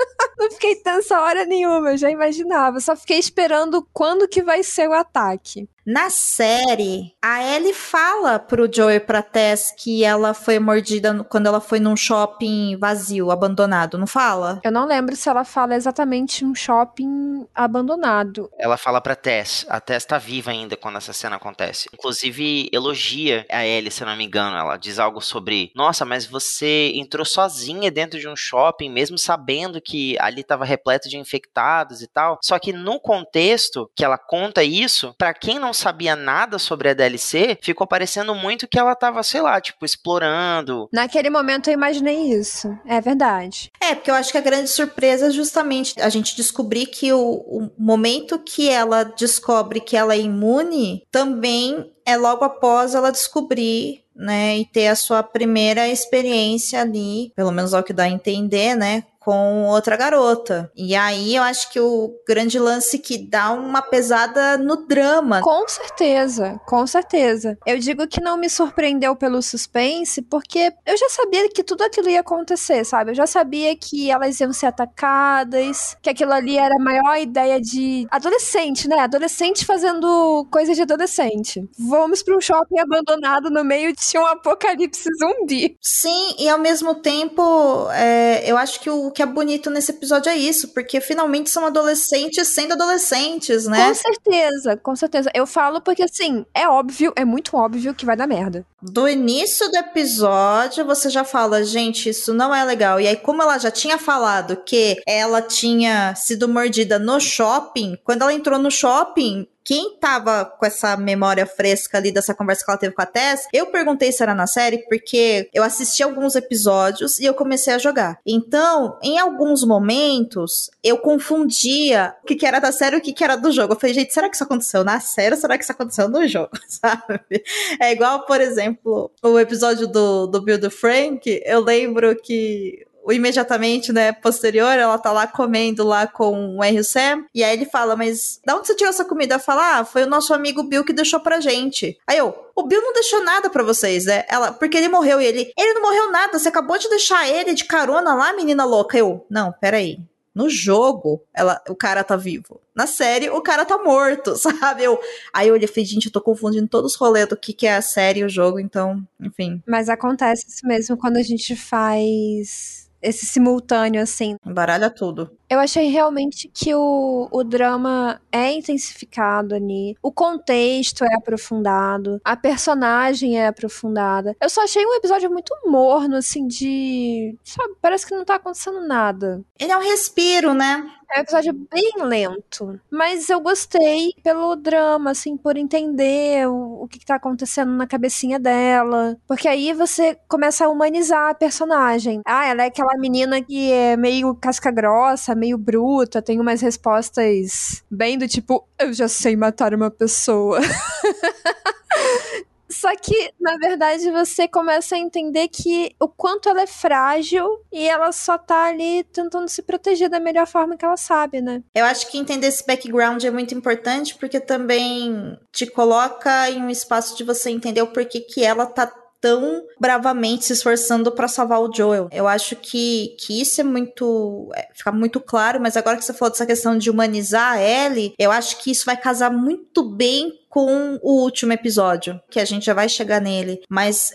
Não fiquei tensa hora nenhuma, eu já imaginava. Só fiquei esperando quando que vai ser o ataque. Na série, a Ellie fala pro Joey e pra Tess que ela foi mordida quando ela foi num shopping vazio, abandonado, não fala? Eu não lembro se ela fala exatamente um shopping abandonado. Ela fala pra Tess. A Tess tá viva ainda quando essa cena acontece. Inclusive, elogia a Ellie, se eu não me engano. Ela diz algo sobre: Nossa, mas você entrou sozinha dentro de um shopping, mesmo sabendo que ali tava repleto de infectados e tal. Só que no contexto que ela conta isso, para quem não sabia nada sobre a DLC, ficou parecendo muito que ela tava, sei lá, tipo, explorando. Naquele momento eu imaginei isso. É verdade. É, porque eu acho que a grande surpresa é justamente a gente descobrir que o, o momento que ela descobre que ela é imune também é logo após ela descobrir né, e ter a sua primeira experiência ali, pelo menos ao que dá a entender, né, com outra garota. E aí eu acho que o grande lance que dá uma pesada no drama. Com certeza, com certeza. Eu digo que não me surpreendeu pelo suspense, porque eu já sabia que tudo aquilo ia acontecer, sabe? Eu já sabia que elas iam ser atacadas, que aquilo ali era a maior ideia de adolescente, né? Adolescente fazendo coisa de adolescente. Vamos para um shopping abandonado no meio de um apocalipse zumbi. Sim, e ao mesmo tempo, é, eu acho que o que é bonito nesse episódio é isso, porque finalmente são adolescentes sendo adolescentes, né? Com certeza, com certeza. Eu falo porque, assim, é óbvio, é muito óbvio que vai dar merda. Do início do episódio, você já fala, gente, isso não é legal. E aí, como ela já tinha falado que ela tinha sido mordida no shopping, quando ela entrou no shopping, quem tava com essa memória fresca ali dessa conversa que ela teve com a Tess, eu perguntei se era na série porque eu assisti alguns episódios e eu comecei a jogar. Então, em alguns momentos, eu confundia o que, que era da série e o que, que era do jogo. Eu falei, gente, será que isso aconteceu na série ou será que isso aconteceu no jogo? Sabe? É igual, por exemplo, o episódio do, do Bill do Frank. Eu lembro que imediatamente, né, posterior, ela tá lá comendo lá com o Henry Sam, e aí ele fala, mas da onde você tirou essa comida? Fala, ah, foi o nosso amigo Bill que deixou pra gente. Aí eu, o Bill não deixou nada para vocês, né? Ela, porque ele morreu e ele, ele não morreu nada, você acabou de deixar ele de carona lá, menina louca. Eu, não, peraí. No jogo, ela, o cara tá vivo. Na série, o cara tá morto, sabe? Eu, aí eu olhei e falei, gente, eu tô confundindo todos os rolês do que, que é a série e o jogo, então, enfim. Mas acontece isso mesmo quando a gente faz esse simultâneo, assim. Baralha tudo. Eu achei realmente que o, o drama é intensificado ali, o contexto é aprofundado, a personagem é aprofundada. Eu só achei um episódio muito morno, assim, de. Sabe, parece que não tá acontecendo nada. Ele é um respiro, né? É um episódio bem lento. Mas eu gostei pelo drama, assim, por entender o, o que, que tá acontecendo na cabecinha dela. Porque aí você começa a humanizar a personagem. Ah, ela é aquela menina que é meio casca grossa, meio bruta, tem umas respostas bem do tipo, eu já sei matar uma pessoa. Só que, na verdade, você começa a entender que o quanto ela é frágil e ela só tá ali tentando se proteger da melhor forma que ela sabe, né? Eu acho que entender esse background é muito importante porque também te coloca em um espaço de você entender o porquê que ela tá tão bravamente se esforçando para salvar o Joel. Eu acho que, que isso é muito. É, fica muito claro, mas agora que você falou dessa questão de humanizar a Ellie, eu acho que isso vai casar muito bem com o último episódio, que a gente já vai chegar nele. Mas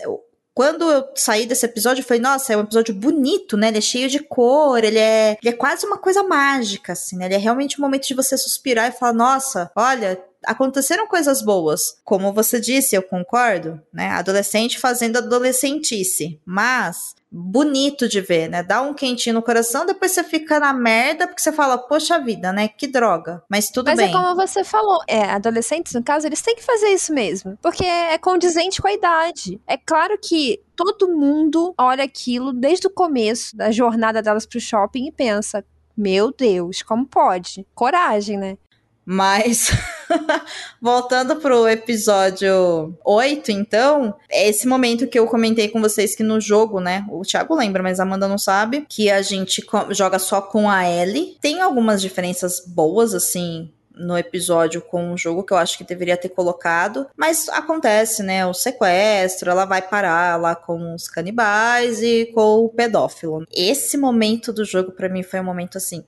quando eu saí desse episódio, eu falei, nossa, é um episódio bonito, né? Ele é cheio de cor, ele é, ele é quase uma coisa mágica, assim, né? Ele é realmente um momento de você suspirar e falar, nossa, olha, aconteceram coisas boas. Como você disse, eu concordo, né? Adolescente fazendo adolescentice. Mas bonito de ver, né? Dá um quentinho no coração, depois você fica na merda porque você fala, poxa vida, né? Que droga. Mas tudo Mas bem. Mas é como você falou, é, adolescentes, no caso, eles têm que fazer isso mesmo. Porque é condizente com a idade. É claro que todo mundo olha aquilo desde o começo da jornada delas pro shopping e pensa. Meu Deus, como pode? Coragem, né? Mas, voltando pro episódio 8, então, é esse momento que eu comentei com vocês que no jogo, né? O Thiago lembra, mas a Amanda não sabe. Que a gente joga só com a Ellie. Tem algumas diferenças boas, assim, no episódio com o jogo que eu acho que deveria ter colocado, mas acontece, né? O sequestro, ela vai parar lá com os canibais e com o pedófilo. Esse momento do jogo para mim foi um momento assim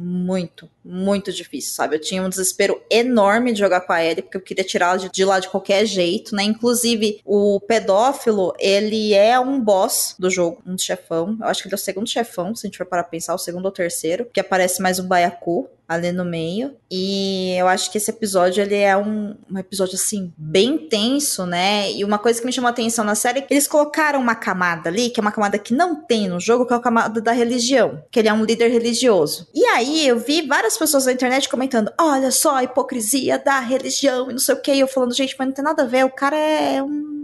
muito, muito difícil, sabe? Eu tinha um desespero enorme de jogar com a Ellie, porque eu queria tirá-la de, lá de qualquer jeito, né? Inclusive, o pedófilo, ele é um boss do jogo, um chefão. Eu acho que ele é o segundo chefão, se a gente for parar pra pensar, o segundo ou terceiro, que aparece mais um baiacu ali no meio. E eu acho que esse episódio ele é um, um episódio assim bem tenso, né? E uma coisa que me chamou a atenção na série é eles colocaram uma camada ali, que é uma camada que não tem no jogo, que é a camada da religião, que ele é um líder religioso. E aí eu vi várias pessoas na internet comentando: "Olha só a hipocrisia da religião" e não sei o que, e eu falando: "Gente, mas não tem nada a ver, o cara é um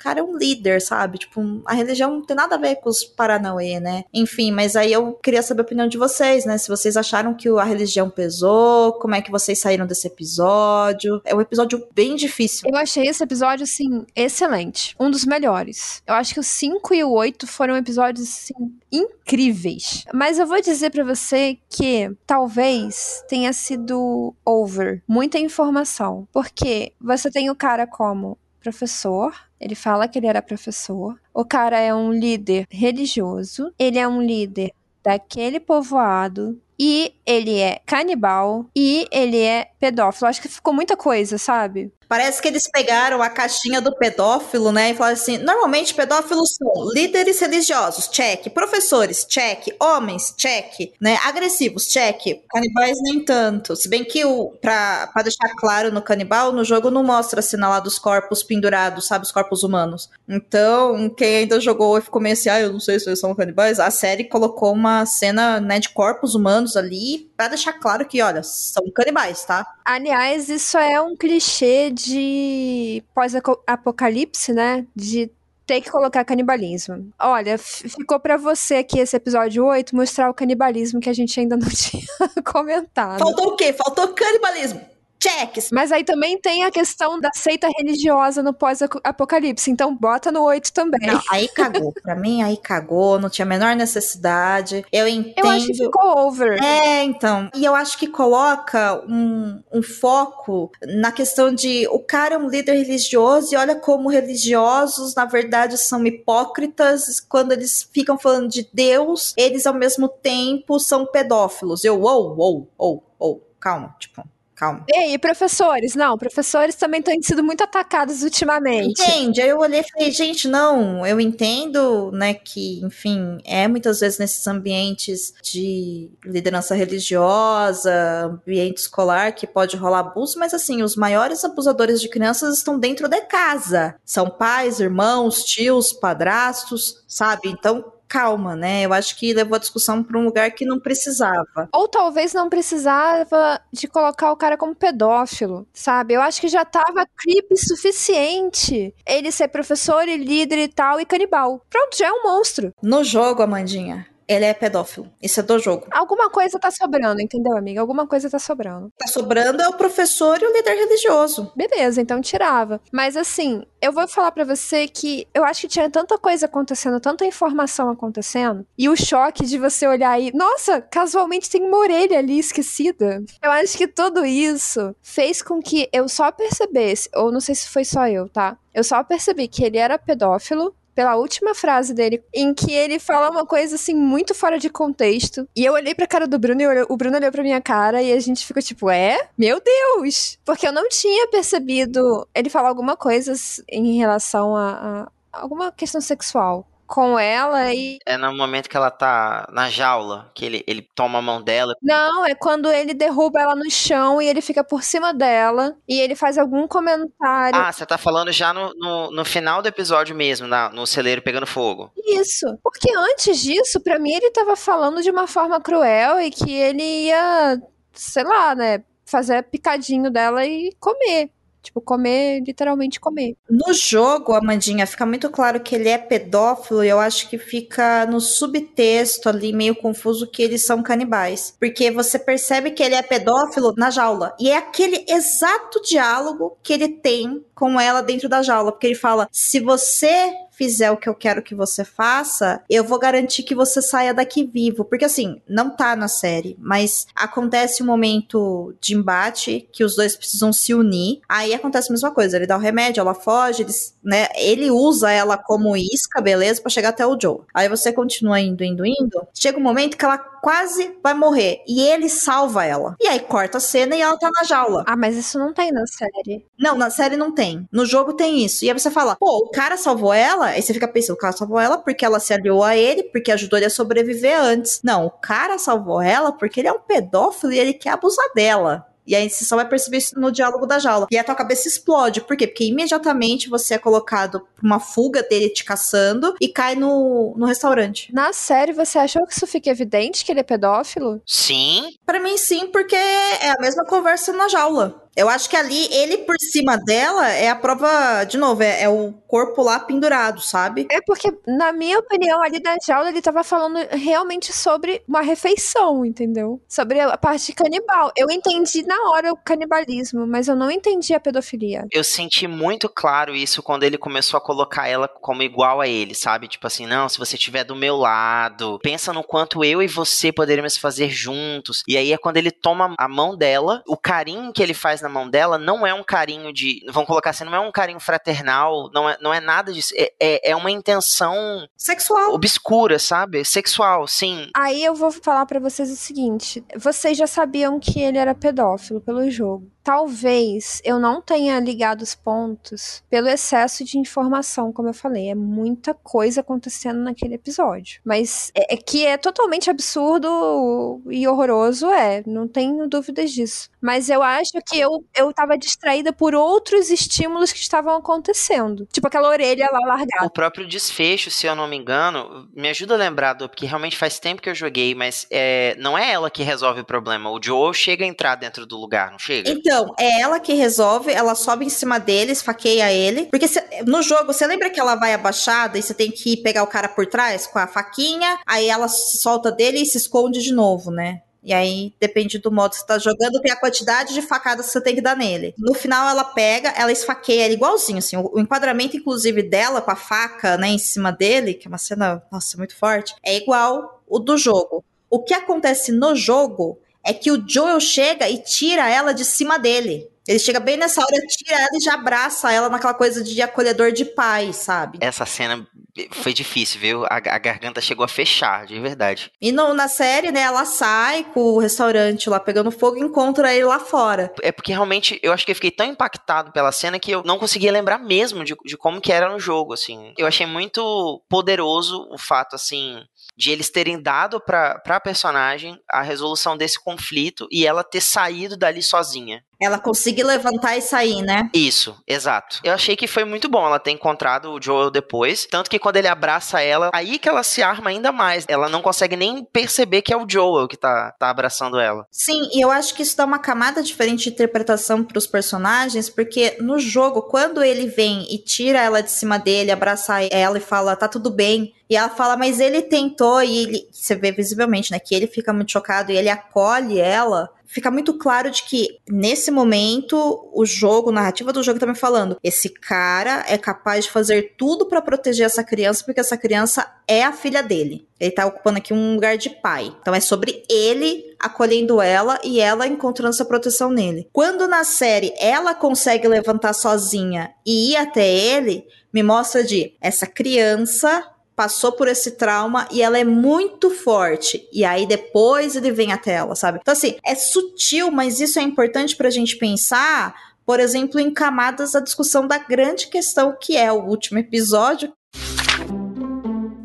cara é um líder, sabe? Tipo, a religião não tem nada a ver com os Paranauê, né? Enfim, mas aí eu queria saber a opinião de vocês, né? Se vocês acharam que a religião pesou, como é que vocês saíram desse episódio? É um episódio bem difícil. Eu achei esse episódio, assim, excelente. Um dos melhores. Eu acho que o 5 e o 8 foram episódios, assim, incríveis. Mas eu vou dizer para você que talvez tenha sido over. Muita informação. Porque você tem o cara como professor, ele fala que ele era professor. O cara é um líder religioso, ele é um líder daquele povoado. E ele é canibal. E ele é pedófilo. Acho que ficou muita coisa, sabe? Parece que eles pegaram a caixinha do pedófilo, né? E falaram assim: normalmente pedófilos são líderes religiosos, check. Professores, check. Homens, check. Né? Agressivos, check. Canibais, nem tanto. Se bem que, o, pra, pra deixar claro no canibal, no jogo não mostra a cena lá dos corpos pendurados, sabe? Os corpos humanos. Então, quem ainda jogou e ficou meio assim, ah, eu não sei se eles são canibais, a série colocou uma cena né, de corpos humanos ali pra deixar claro que, olha, são canibais, tá? Aliás, isso é um clichê de pós-apocalipse, né? De ter que colocar canibalismo. Olha, ficou para você aqui esse episódio 8 mostrar o canibalismo que a gente ainda não tinha comentado. Faltou o quê? Faltou canibalismo checks. Mas aí também tem a questão da seita religiosa no pós-apocalipse, então bota no 8 também. Não, aí cagou. pra mim, aí cagou, não tinha a menor necessidade. Eu entendo. Eu acho que ficou over. É, então. E eu acho que coloca um, um foco na questão de o cara é um líder religioso e olha como religiosos, na verdade, são hipócritas quando eles ficam falando de Deus, eles ao mesmo tempo são pedófilos. Eu, ou, ou, ou, ou, calma, tipo, calma. E professores? Não, professores também têm sido muito atacados ultimamente. Entende? Aí eu olhei e falei, gente, não, eu entendo, né, que, enfim, é muitas vezes nesses ambientes de liderança religiosa, ambiente escolar, que pode rolar abuso, mas assim, os maiores abusadores de crianças estão dentro de casa. São pais, irmãos, tios, padrastos, sabe? Então, calma, né? Eu acho que levou a discussão para um lugar que não precisava. Ou talvez não precisava de colocar o cara como pedófilo, sabe? Eu acho que já tava creepy suficiente ele ser professor e líder e tal e canibal. Pronto, já é um monstro. No jogo, Amandinha, ele é pedófilo. Isso é do jogo. Alguma coisa tá sobrando, entendeu, amiga? Alguma coisa tá sobrando. Tá sobrando é o professor e o líder religioso. Beleza, então tirava. Mas assim, eu vou falar para você que eu acho que tinha tanta coisa acontecendo, tanta informação acontecendo, e o choque de você olhar aí, nossa, casualmente tem uma orelha ali esquecida. Eu acho que tudo isso fez com que eu só percebesse, ou não sei se foi só eu, tá? Eu só percebi que ele era pedófilo pela última frase dele, em que ele fala uma coisa assim muito fora de contexto. E eu olhei pra cara do Bruno e o Bruno olhou pra minha cara e a gente ficou tipo, é? Meu Deus! Porque eu não tinha percebido ele falar alguma coisa em relação a, a alguma questão sexual com ela e. É no momento que ela tá na jaula, que ele, ele toma a mão dela. Não, é quando ele derruba ela no chão e ele fica por cima dela e ele faz algum comentário. Ah, você tá falando já no, no, no final do episódio mesmo, na, no celeiro pegando fogo. Isso. Porque antes disso, para mim, ele tava falando de uma forma cruel e que ele ia, sei lá, né? Fazer picadinho dela e comer. Tipo, comer, literalmente comer. No jogo, Amandinha, fica muito claro que ele é pedófilo e eu acho que fica no subtexto ali meio confuso que eles são canibais. Porque você percebe que ele é pedófilo na jaula. E é aquele exato diálogo que ele tem com ela dentro da jaula. Porque ele fala: se você fizer o que eu quero que você faça, eu vou garantir que você saia daqui vivo. Porque assim, não tá na série, mas acontece um momento de embate que os dois precisam se unir. Aí acontece a mesma coisa, ele dá o remédio, ela foge, eles, né, ele usa ela como isca, beleza, para chegar até o Joe. Aí você continua indo, indo, indo. Chega um momento que ela quase vai morrer e ele salva ela. E aí corta a cena e ela tá na jaula. Ah, mas isso não tem na série. Não, na série não tem. No jogo tem isso. E aí você fala, pô, o cara salvou ela Aí você fica pensando, o cara salvou ela porque ela se aliou a ele, porque ajudou ele a sobreviver antes. Não, o cara salvou ela porque ele é um pedófilo e ele quer abusar dela. E aí você só vai perceber isso no diálogo da jaula. E a tua cabeça explode. Por quê? Porque imediatamente você é colocado pra uma fuga dele te caçando e cai no, no restaurante. Na série, você achou que isso fica evidente que ele é pedófilo? Sim. Para mim, sim, porque é a mesma conversa na jaula. Eu acho que ali, ele por cima dela é a prova, de novo, é, é, o corpo lá pendurado, sabe? É porque, na minha opinião, ali da jaula, ele tava falando realmente sobre uma refeição, entendeu? Sobre a parte canibal. Eu entendi na hora o canibalismo, mas eu não entendi a pedofilia. Eu senti muito claro isso quando ele começou a colocar ela como igual a ele, sabe? Tipo assim, não, se você estiver do meu lado, pensa no quanto eu e você poderíamos fazer juntos. E aí é quando ele toma a mão dela, o carinho que ele faz na mão dela não é um carinho de. Vamos colocar assim, não é um carinho fraternal, não é, não é nada disso. É, é, é uma intenção. Sexual. Obscura, sabe? Sexual, sim. Aí eu vou falar para vocês o seguinte: vocês já sabiam que ele era pedófilo pelo jogo talvez eu não tenha ligado os pontos pelo excesso de informação, como eu falei. É muita coisa acontecendo naquele episódio. Mas é, é que é totalmente absurdo e horroroso, é. Não tenho dúvidas disso. Mas eu acho que eu, eu tava distraída por outros estímulos que estavam acontecendo. Tipo aquela orelha lá largada. O próprio desfecho, se eu não me engano, me ajuda a lembrar, do, porque realmente faz tempo que eu joguei, mas é, não é ela que resolve o problema. O Joel chega a entrar dentro do lugar, não chega? Então, então, é ela que resolve, ela sobe em cima dele, esfaqueia ele. Porque cê, no jogo, você lembra que ela vai abaixada e você tem que pegar o cara por trás com a faquinha, aí ela se solta dele e se esconde de novo, né? E aí, depende do modo que você tá jogando, tem a quantidade de facadas que você tem que dar nele. No final, ela pega, ela esfaqueia ele igualzinho, assim. O, o, enquadramento, inclusive, dela com a faca, né, em cima dele, que é uma cena, nossa, muito forte, é igual o do jogo. O que acontece no jogo é que o Joel chega e tira ela de cima dele. Ele chega bem nessa hora, tira ela e já abraça ela naquela coisa de acolhedor de pai, sabe? Essa cena foi difícil, viu? A, a garganta chegou a fechar, de verdade. E no, na série, né, ela sai com o restaurante lá pegando fogo e encontra ele lá fora. É porque realmente eu acho que eu fiquei tão impactado pela cena que eu não conseguia lembrar mesmo de, de como que era no jogo, assim. Eu achei muito poderoso o fato, assim, de eles terem dado pra, pra personagem a resolução desse conflito e ela ter saído dali sozinha. Ela conseguir levantar e sair, né? Isso, exato. Eu achei que foi muito bom ela ter encontrado o Joel depois. Tanto que quando ele abraça ela, aí que ela se arma ainda mais. Ela não consegue nem perceber que é o Joel que tá, tá abraçando ela. Sim, e eu acho que isso dá uma camada diferente de interpretação pros personagens, porque no jogo, quando ele vem e tira ela de cima dele, abraça ela e fala, tá tudo bem. E ela fala, mas ele tentou, e ele, você vê visivelmente, né, que ele fica muito chocado e ele acolhe ela fica muito claro de que nesse momento o jogo, a narrativa do jogo tá me falando, esse cara é capaz de fazer tudo para proteger essa criança porque essa criança é a filha dele. Ele tá ocupando aqui um lugar de pai. Então é sobre ele acolhendo ela e ela encontrando essa proteção nele. Quando na série ela consegue levantar sozinha e ir até ele, me mostra de essa criança passou por esse trauma e ela é muito forte. E aí depois ele vem até ela, sabe? Então, assim, é sutil, mas isso é importante pra gente pensar, por exemplo, em camadas da discussão da grande questão que é o último episódio.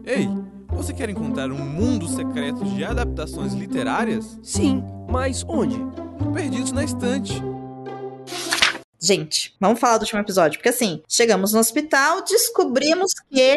Ei, você quer encontrar um mundo secreto de adaptações literárias? Sim, mas onde? Perdidos na estante. Gente, vamos falar do último episódio, porque assim, chegamos no hospital, descobrimos que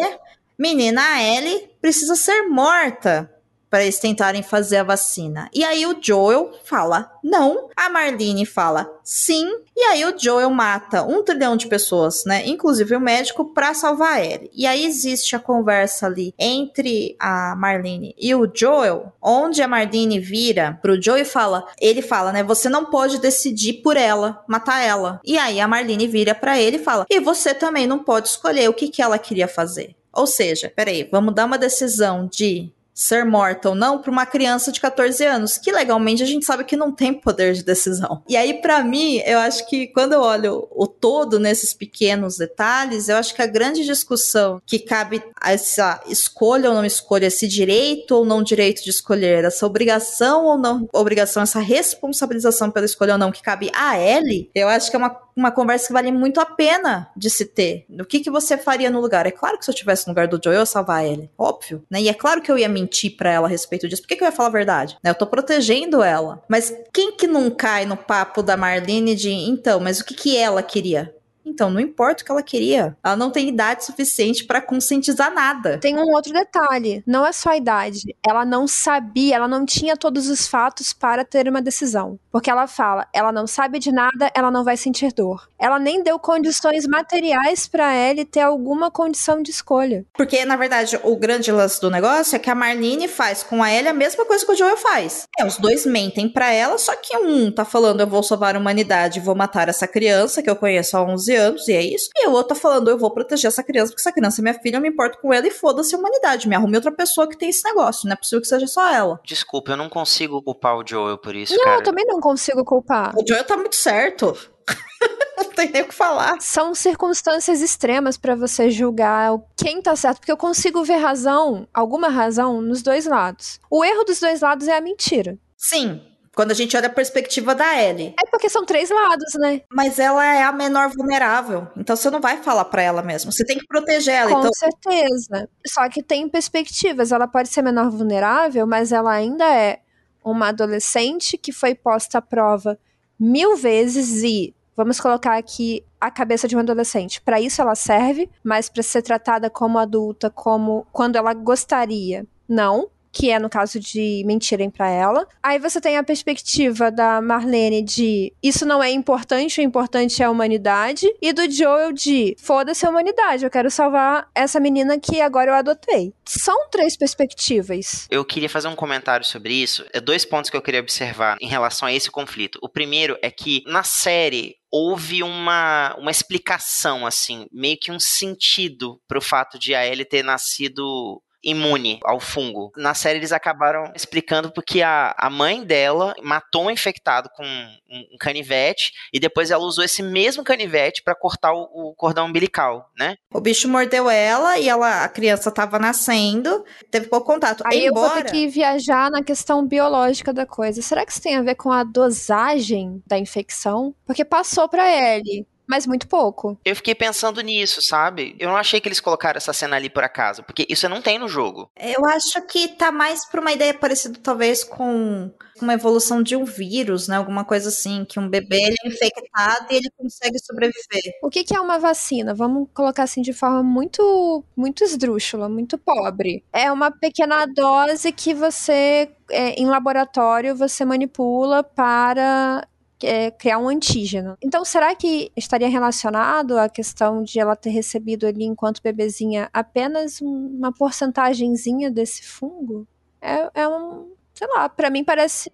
menina Ellie precisa ser morta para eles tentarem fazer a vacina. E aí o Joel fala não, a Marlene fala sim, e aí o Joel mata um trilhão de pessoas, né, inclusive o médico, para salvar ele. E aí existe a conversa ali entre a Marlene e o Joel, onde a Marlene vira pro Joel e fala, ele fala, né, você não pode decidir por ela, matar ela. E aí a Marlene vira para ele e fala, e você também não pode escolher o que que ela queria fazer. Ou seja, peraí, vamos dar uma decisão de ser morta ou não para uma criança de 14 anos, que legalmente a gente sabe que não tem poder de decisão. E aí, para mim, eu acho que quando eu olho o todo nesses pequenos detalhes, eu acho que a grande discussão que cabe a essa escolha ou não escolha, esse direito ou não direito de escolher, essa obrigação ou não obrigação, essa responsabilização pela escolha ou não que cabe a Ellie, eu acho que é uma uma conversa que vale muito a pena de se ter. O que, que você faria no lugar? É claro que se eu estivesse no lugar do Joe, eu ia salvar ele. Óbvio, né? E é claro que eu ia mentir para ela a respeito disso. Por que, que eu ia falar a verdade? Né? Eu tô protegendo ela. Mas quem que não cai no papo da Marlene de, então, mas o que, que ela queria? Então, não importa o que ela queria. Ela não tem idade suficiente para conscientizar nada. Tem um outro detalhe. Não é só a idade. Ela não sabia, ela não tinha todos os fatos para ter uma decisão. Porque ela fala, ela não sabe de nada, ela não vai sentir dor. Ela nem deu condições materiais para ele ter alguma condição de escolha. Porque, na verdade, o grande lance do negócio é que a Marlene faz com a Ellie a mesma coisa que o Joel faz. É, os dois mentem para ela, só que um tá falando, eu vou salvar a humanidade, vou matar essa criança que eu conheço há 11 anos, e é isso. E o outro tá falando, eu vou proteger essa criança, porque essa criança é minha filha, eu me importo com ela e foda-se a humanidade. Me arrume outra pessoa que tem esse negócio. Não é possível que seja só ela. Desculpa, eu não consigo culpar o Joel por isso, não, cara. eu também não consigo culpar. O Joel tá muito certo. não tem nem o que falar. São circunstâncias extremas para você julgar quem tá certo, porque eu consigo ver razão, alguma razão, nos dois lados. O erro dos dois lados é a mentira. Sim, quando a gente olha a perspectiva da Ellie. É porque são três lados, né? Mas ela é a menor vulnerável. Então você não vai falar para ela mesmo. Você tem que proteger ela. Com então... certeza. Só que tem perspectivas. Ela pode ser menor vulnerável, mas ela ainda é uma adolescente que foi posta à prova mil vezes e vamos colocar aqui a cabeça de um adolescente. Para isso ela serve, mas para ser tratada como adulta, como quando ela gostaria, não que é no caso de mentirem para ela. Aí você tem a perspectiva da Marlene de isso não é importante, o importante é a humanidade, e do Joel de foda-se a humanidade, eu quero salvar essa menina que agora eu adotei. São três perspectivas. Eu queria fazer um comentário sobre isso. É dois pontos que eu queria observar em relação a esse conflito. O primeiro é que na série houve uma, uma explicação, assim, meio que um sentido pro fato de a Ellie ter nascido imune ao fungo. Na série eles acabaram explicando porque a, a mãe dela matou um infectado com um, um canivete e depois ela usou esse mesmo canivete para cortar o, o, cordão umbilical, né? O bicho mordeu ela e ela, a criança estava nascendo, teve pouco contato. Aí Embora... eu vou ter que viajar na questão biológica da coisa. Será que isso tem a ver com a dosagem da infecção? Porque passou para ele Mas muito pouco. Eu fiquei pensando nisso, sabe? Eu não achei que eles colocaram essa cena ali por acaso, porque isso não tem no jogo. Eu acho que tá mais pra uma ideia parecida, talvez, com uma evolução de um vírus, né? Alguma coisa assim, que um bebê ele é infectado e ele consegue sobreviver. O que, que é uma vacina? Vamos colocar assim de forma muito, muito esdrúxula, muito pobre. É uma pequena dose que você, é, em laboratório, você manipula para é, criar um antígeno. Então, será que estaria relacionado à questão de ela ter recebido ali, enquanto bebezinha, apenas uma porcentagemzinha desse fungo? É, é um, sei lá, para mim parece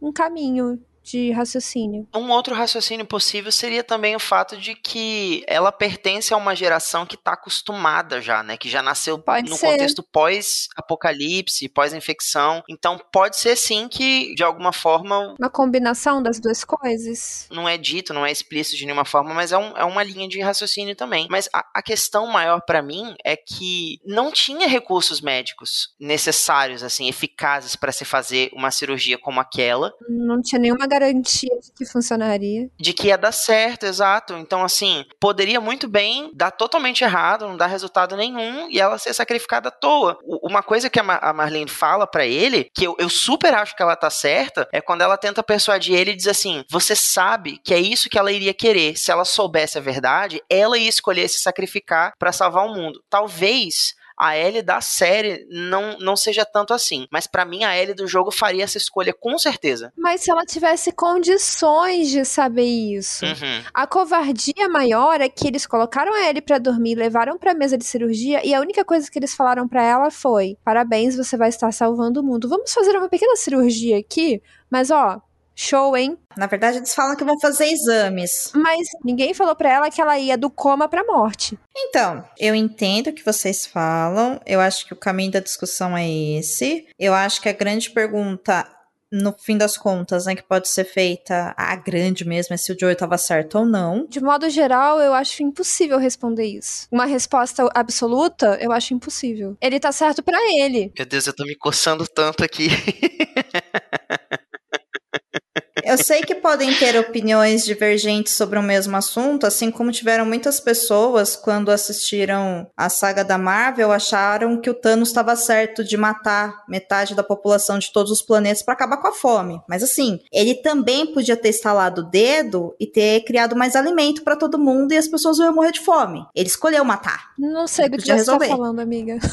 um caminho de raciocínio. Um outro raciocínio possível seria também o fato de que ela pertence a uma geração que está acostumada já, né? Que já nasceu pode no ser. contexto pós-apocalipse, pós-infecção. Então pode ser sim que, de alguma forma, Uma combinação das duas coisas. não é dito, não é explícito de nenhuma forma, mas é, um- é uma linha de raciocínio também. Mas a, a questão maior pra mim é que não tinha recursos médicos necessários, assim, eficazes pra se fazer uma cirurgia como aquela. Não tinha nenhuma garantia de que funcionaria. de que ia dar certo, exato. Então, assim, poderia muito bem dar totalmente errado, não dar resultado nenhum e ela ser sacrificada à toa. Uma coisa que a, Ma- a Marlene fala pra ele, que eu, eu super acho que ela tá certa, é quando ela tenta persuadir ele e diz assim: Você sabe que é isso que ela iria querer. Se ela soubesse a verdade, ela ia escolher se sacrificar pra salvar o mundo. Talvez. A Ellie da série não, não seja tanto assim. Mas pra mim, a Ellie do jogo faria essa escolha com certeza. Mas se ela tivesse condições de saber isso. Uhum. A covardia maior é que eles colocaram a Ellie pra dormir, levaram pra mesa de cirurgia e a única coisa que eles falaram pra ela foi: "Parabéns, você vai estar salvando o mundo. Vamos fazer uma pequena cirurgia aqui, mas ó, show, hein? Na verdade, eles falam que vão fazer exames. Mas ninguém falou pra ela que ela ia do coma pra morte. Então, eu entendo o que vocês falam. Eu acho que o caminho da discussão é esse. Eu acho que a grande pergunta, no fim das contas, né, que pode ser feita, a grande mesmo, é se o Joey estava certo ou não. De modo geral, eu acho impossível responder isso. Uma resposta absoluta, eu acho impossível. Ele tá certo pra ele. Meu Deus, eu tô me coçando tanto aqui. Eu sei que podem ter opiniões divergentes sobre o mesmo assunto, assim como tiveram muitas pessoas quando assistiram a saga da Marvel acharam que o Thanos estava certo de matar metade da população de todos os planetas para acabar com a fome. Mas assim, ele também podia ter estalado o dedo e ter criado mais alimento para todo mundo e as pessoas iam morrer de fome. Ele escolheu matar. Não sei do que você tá resolver. falando, amiga.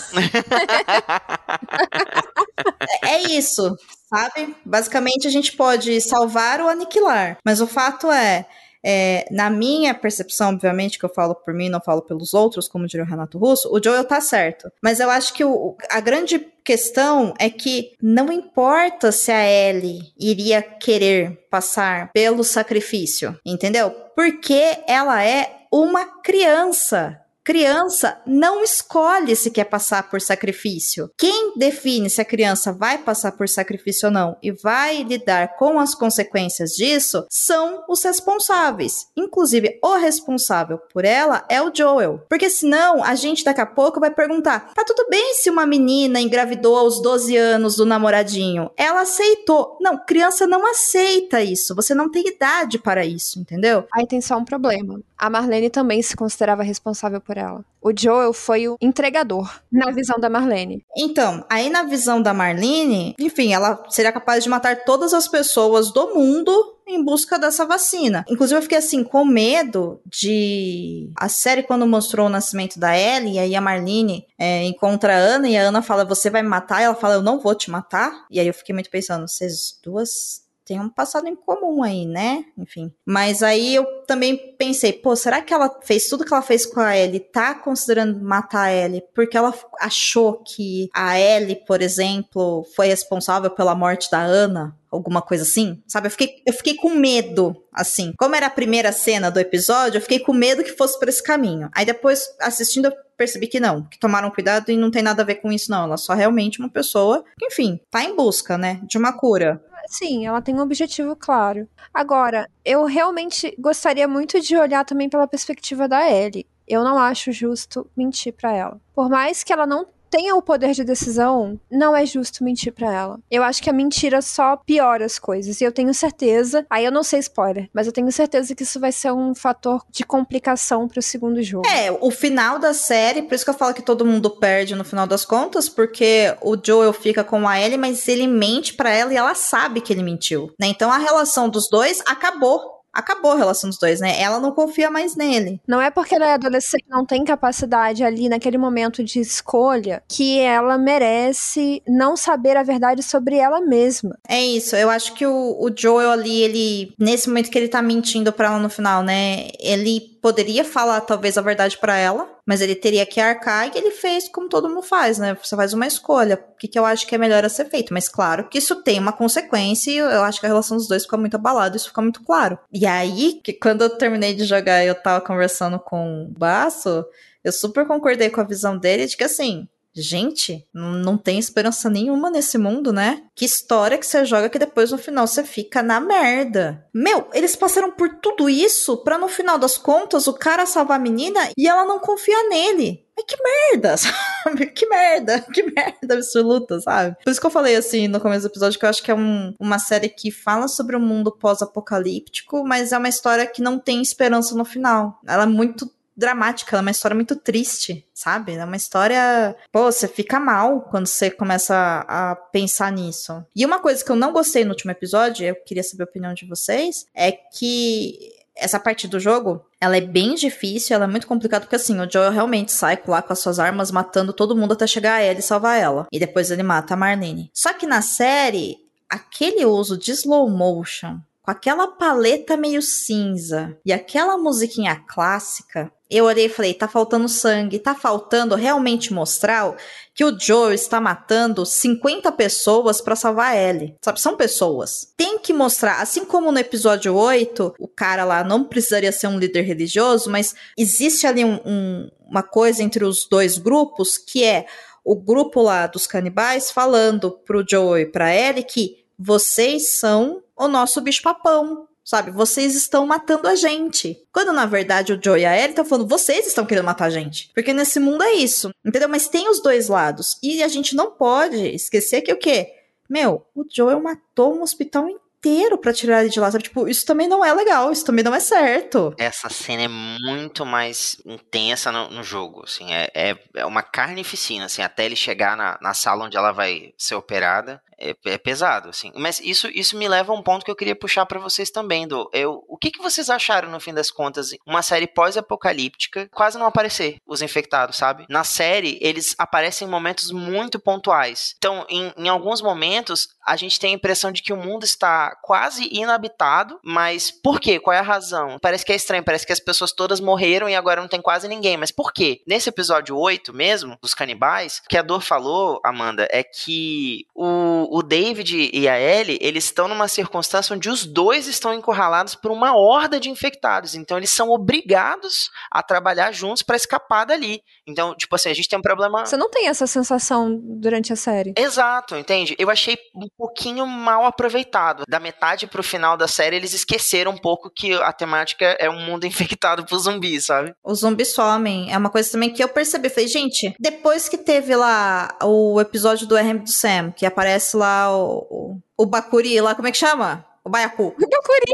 É isso, sabe? Basicamente a gente pode salvar ou aniquilar. Mas o fato é, é, na minha percepção, obviamente, que eu falo por mim, não falo pelos outros, como diria o Renato Russo, o Joel tá certo. Mas eu acho que o- a grande questão é que não importa se a Ellie iria querer passar pelo sacrifício, entendeu? Porque ela é uma criança. Criança não escolhe se quer passar por sacrifício. Quem define se a criança vai passar por sacrifício ou não e vai lidar com as consequências disso são os responsáveis. Inclusive, o responsável por ela é o Joel. Porque senão a gente daqui a pouco vai perguntar: tá tudo bem se uma menina engravidou aos 12 anos do namoradinho? Ela aceitou. Não, criança não aceita isso. Você não tem idade para isso, entendeu? Aí tem só um problema. A Marlene também se considerava responsável por ela. O Joel foi o entregador, na visão da Marlene. Então, aí na visão da Marlene, enfim, ela seria capaz de matar todas as pessoas do mundo em busca dessa vacina. Inclusive, eu fiquei assim, com medo de. A série, quando mostrou o nascimento da Ellie, e aí a Marlene é, encontra a Ana e a Ana fala: Você vai me matar? E ela fala: Eu não vou te matar. E aí eu fiquei muito pensando: Vocês duas têm um passado em comum aí, né? Enfim. Mas aí eu também pensei, pô, será que ela fez tudo que ela fez com a Ellie, tá considerando matar a Ellie, porque ela achou que a Ellie, por exemplo, foi responsável pela morte da Ana? Alguma coisa assim, sabe? Eu fiquei, eu fiquei com medo, assim. Como era a primeira cena do episódio, eu fiquei com medo que fosse por esse caminho. Aí depois, assistindo, eu percebi que não, que tomaram cuidado e não tem nada a ver com isso, não. Ela é só realmente uma pessoa que, enfim, tá em busca, né, de uma cura. Sim, ela tem um objetivo claro. Agora, eu realmente gostaria muito de olhar também pela perspectiva da Ellie. Eu não acho justo mentir pra ela. Por mais que ela não tenha o poder de decisão, não é justo mentir para ela. Eu acho que a mentira só piora as coisas. E eu tenho certeza, aí eu não sei spoiler, mas eu tenho certeza que isso vai ser um fator de complicação pro segundo jogo. É, o final da série, por isso que eu falo que todo mundo perde no final das contas, porque o Joel fica com a Ellie, mas ele mente para ela e ela sabe que ele mentiu, né? Então a relação dos dois acabou acabou a relação dos dois, né? Ela não confia mais nele. Não é porque ela é adolescente não tem capacidade ali naquele momento de escolha que ela merece não saber a verdade sobre ela mesma. É isso. Eu acho que o, o Joel ali, ele nesse momento que ele tá mentindo para ela no final, né? Ele poderia falar talvez a verdade para ela, mas ele teria que arcar e ele fez como todo mundo faz, né? Você faz uma escolha, o que, que eu acho que é melhor a ser feito. Mas claro que isso tem uma consequência e eu acho que a relação dos dois fica muito abalada, isso fica muito claro. E aí, que quando eu terminei de jogar eu tava conversando com o Baço, eu super concordei com a visão dele de que assim, Gente, não tem esperança nenhuma nesse mundo, né? Que história que você joga que depois no final você fica na merda. Meu, eles passaram por tudo isso pra no final das contas o cara salvar a menina e ela não confia nele. Mas que merda, sabe? Que merda, que merda absoluta, sabe? Por isso que eu falei assim no começo do episódio que eu acho que é um, uma série que fala sobre o um mundo pós-apocalíptico, mas é uma história que não tem esperança no final. Ela é muito dramática, ela é uma história muito triste, sabe? É uma história. Pô, você fica mal quando você começa a, pensar nisso. E uma coisa que eu não gostei no último episódio, eu queria saber a opinião de vocês, é que essa parte do jogo, ela é bem difícil, ela é muito complicada, porque assim, o Joel realmente sai lá com as suas armas, matando todo mundo até chegar a ela e salvar ela. E depois ele mata a Marlene. Só que na série, aquele uso de slow motion com aquela paleta meio cinza e aquela musiquinha clássica, eu olhei e falei, tá faltando sangue, tá faltando realmente mostrar que o Joe está matando 50 pessoas para salvar a Ellie. Sabe, são pessoas. Tem que mostrar, assim como no episódio 8, o cara lá não precisaria ser um líder religioso, mas existe ali um, um, uma coisa entre os dois grupos que é o grupo lá dos canibais falando pro Joe e pra Ellie que vocês são o nosso bicho-papão. Sabe, vocês estão matando a gente. Quando na verdade o Joe e a Ellie estão falando, vocês estão querendo matar a gente. Porque nesse mundo é isso. Entendeu? Mas tem os dois lados. E a gente não pode esquecer que o quê? Meu, o Joel matou um hospital inteiro para tirar ele de lá. Sabe? Tipo, isso também não é legal, isso também não é certo. Essa cena é muito mais intensa no, no jogo, assim, é, é, é, uma carnificina, assim, até ele chegar na, na sala onde ela vai ser operada é, é, pesado, assim. Mas isso, isso me leva a um ponto que eu queria puxar para vocês também, do eu, o que, que vocês acharam no fim das contas? Uma série pós-apocalíptica, quase não aparecer os infectados, sabe? Na série, eles aparecem em momentos muito pontuais. Então, em, em alguns momentos, a gente tem a impressão de que o mundo está quase inabitado, mas por quê? Qual é a razão? Parece que é estranho, parece que as pessoas todas morreram e agora não tem quase ninguém. Mas por quê? Nesse episódio 8 mesmo, dos canibais, o que a Dor falou, Amanda, é que o, o David e a Ellie, eles estão numa circunstância onde os dois estão encurralados por uma horda de infectados. Então eles são obrigados a trabalhar juntos para escapar dali. Então, tipo assim, a gente tem um problema. Você não tem essa sensação durante a série. Exato, entende? Eu achei um pouquinho mal aproveitado. Da metade pro final da série, eles esqueceram um pouco que a temática é um mundo infectado por zumbis, sabe? Os zumbis somem. É uma coisa também que eu percebi. Falei, gente, depois que teve lá o episódio do RM do Sam, que aparece lá lá o, o, o Bakuri lá, como é que chama? O Baiacu. O Bakuri.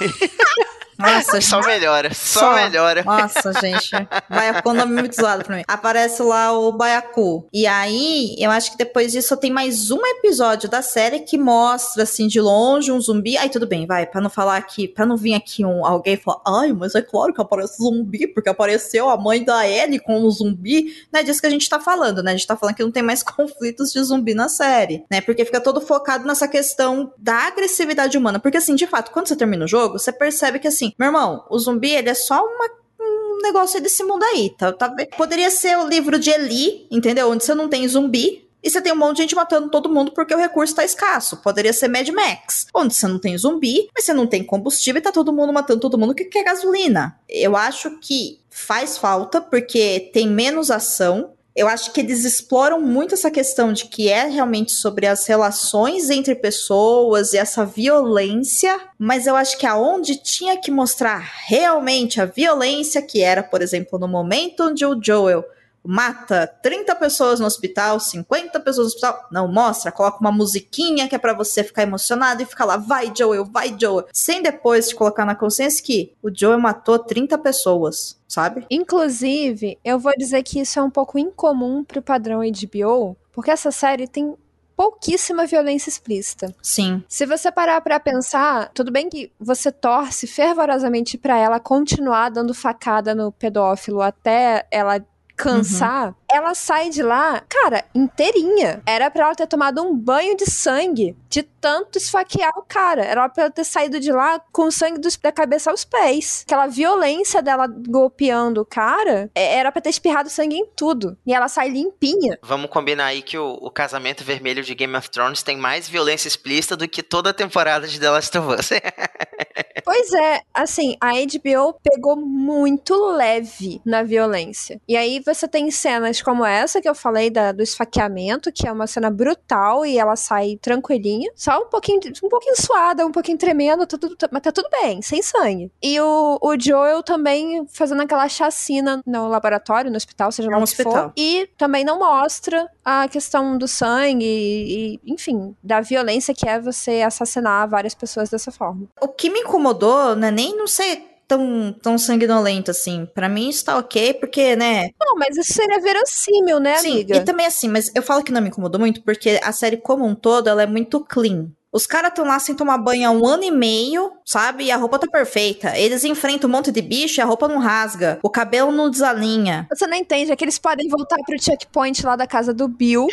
Nossa, só melhora, só, só, melhora. Nossa, gente. Baiacu é um nome muito zoado pra mim. Aparece lá o Baiacu. E aí, eu acho que depois disso tem mais um episódio da série que mostra, assim, de longe um zumbi. Aí tudo bem, vai, pra não falar aqui, pra não vir aqui um, alguém falar, ai, mas é claro que aparece zumbi, porque apareceu a mãe da Ellie com o zumbi. Não é disso que a gente tá falando, né? A gente tá falando que não tem mais conflitos de zumbi na série, né? Porque fica todo focado nessa questão da agressividade humana. Porque, assim, de fato, quando você termina o jogo, você percebe que, assim, meu irmão, o zumbi, ele é só uma um negócio desse mundo aí, tá, tá? Poderia ser o livro de Eli, entendeu? Onde você não tem zumbi, e você tem um monte de gente matando todo mundo porque o recurso tá escasso. Poderia ser Mad Max, onde você não tem zumbi, mas você não tem combustível e tá todo mundo matando todo mundo que quer gasolina. Eu acho que faz falta porque tem menos ação, eu acho que eles exploram muito essa questão de que é realmente sobre as relações entre pessoas e essa violência, mas eu acho que aonde tinha que mostrar realmente a violência, que era, por exemplo, no momento onde o Joel mata 30 pessoas no hospital, 50 pessoas no hospital. Não, mostra, coloca uma musiquinha que é para você ficar emocionado e ficar lá, vai Joel, vai Joel. Sem depois te colocar na consciência que o Joel matou 30 pessoas, sabe? Inclusive, eu vou dizer que isso é um pouco incomum pro padrão HBO, porque essa série tem pouquíssima violência explícita. Sim. Se você parar pra pensar, tudo bem que você torce fervorosamente pra ela continuar dando facada no pedófilo até ela cansar, uhum. ela sai de lá, cara, inteirinha. Era pra ela ter tomado um banho de sangue de tanto esfaquear o cara. Era pra ela ter saído de lá com sangue dos, da cabeça aos pés. Aquela violência dela golpeando o cara, é, era pra ter espirrado sangue em tudo. E ela sai limpinha. Vamos combinar aí que o, o casamento vermelho de Game of Thrones tem mais violência explícita do que toda a temporada de The Last of Us. pois é, assim, a HBO pegou muito leve na violência. E aí você tem cenas como essa que eu falei da, do esfaqueamento, que é uma cena brutal e ela sai tranquilinha, só um pouquinho, um pouquinho suada, um pouquinho tremendo, tá tudo, mas tá tudo bem, sem sangue. E o, o Joel também fazendo aquela chacina no laboratório, no hospital, seja lá no onde hospital. for. E também não mostra a questão do sangue e, enfim, da violência que é você assassinar várias pessoas dessa forma. O que me incomodou, né, nem não sei tão, tão sanguinolento assim. Para mim isso tá ok, porque, né? Não, mas isso seria verossímil, né, Sim, amiga? E também assim, mas eu falo que não me incomodou muito porque a série como um todo, ela é muito clean. Os caras estão lá sem tomar banho há um ano e meio, sabe? E a roupa tá perfeita. Eles enfrentam um monte de bicho e a roupa não rasga. O cabelo não desalinha. Você não entende, é que eles podem voltar pro checkpoint lá da casa do Bill,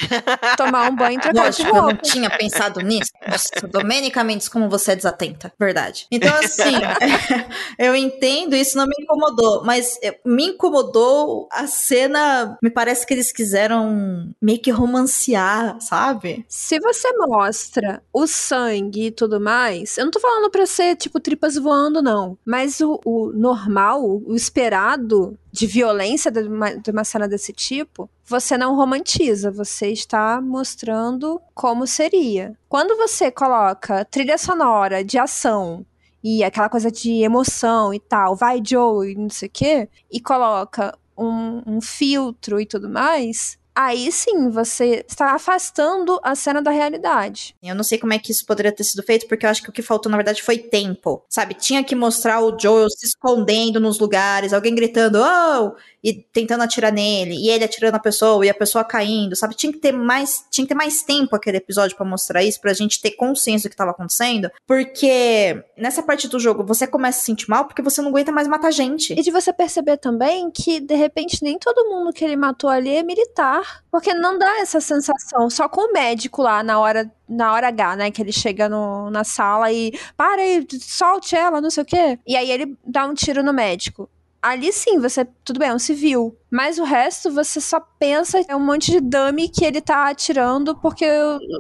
tomar um banho e trocar Lógico, de roupa. eu não tinha pensado nisso. Nossa, Domênica Mendes, como você é desatenta. Verdade. Então, assim, eu entendo, isso não me incomodou. Mas me incomodou a cena. Me parece que eles quiseram meio que romancear, sabe? Se você mostra os sangue e tudo mais, eu não tô falando pra ser, tipo, tripas voando, não. Mas o, o normal, o esperado de violência de uma, de uma cena desse tipo, você não romantiza, você está mostrando como seria. Quando você coloca trilha sonora de ação e aquela coisa de emoção e tal, vai Joe e não sei o quê, e coloca um, um filtro e tudo mais, aí sim você está afastando a cena da realidade. Eu não sei como é que isso poderia ter sido feito, porque eu acho que o que faltou, na verdade, foi tempo. Sabe? Tinha que mostrar o Joel se escondendo nos lugares, alguém gritando, oh! E tentando atirar nele, e ele atirando a pessoa, e a pessoa caindo, sabe? Tinha que ter mais, tinha que ter mais tempo aquele episódio para mostrar isso, pra gente ter consciência do que tava acontecendo, porque nessa parte do jogo você começa a se sentir mal porque você não aguenta mais matar gente. E de você perceber também que, de repente, nem todo mundo que ele matou ali é militar. Porque não dá essa sensação. Só com o médico lá na hora, na hora H, né? Que ele chega no, na sala e para aí, solte ela, não sei o quê. E aí ele dá um tiro no médico. Ali sim, você. Tudo bem, é um civil. Mas o resto você só pensa é um monte de dummy que ele tá atirando porque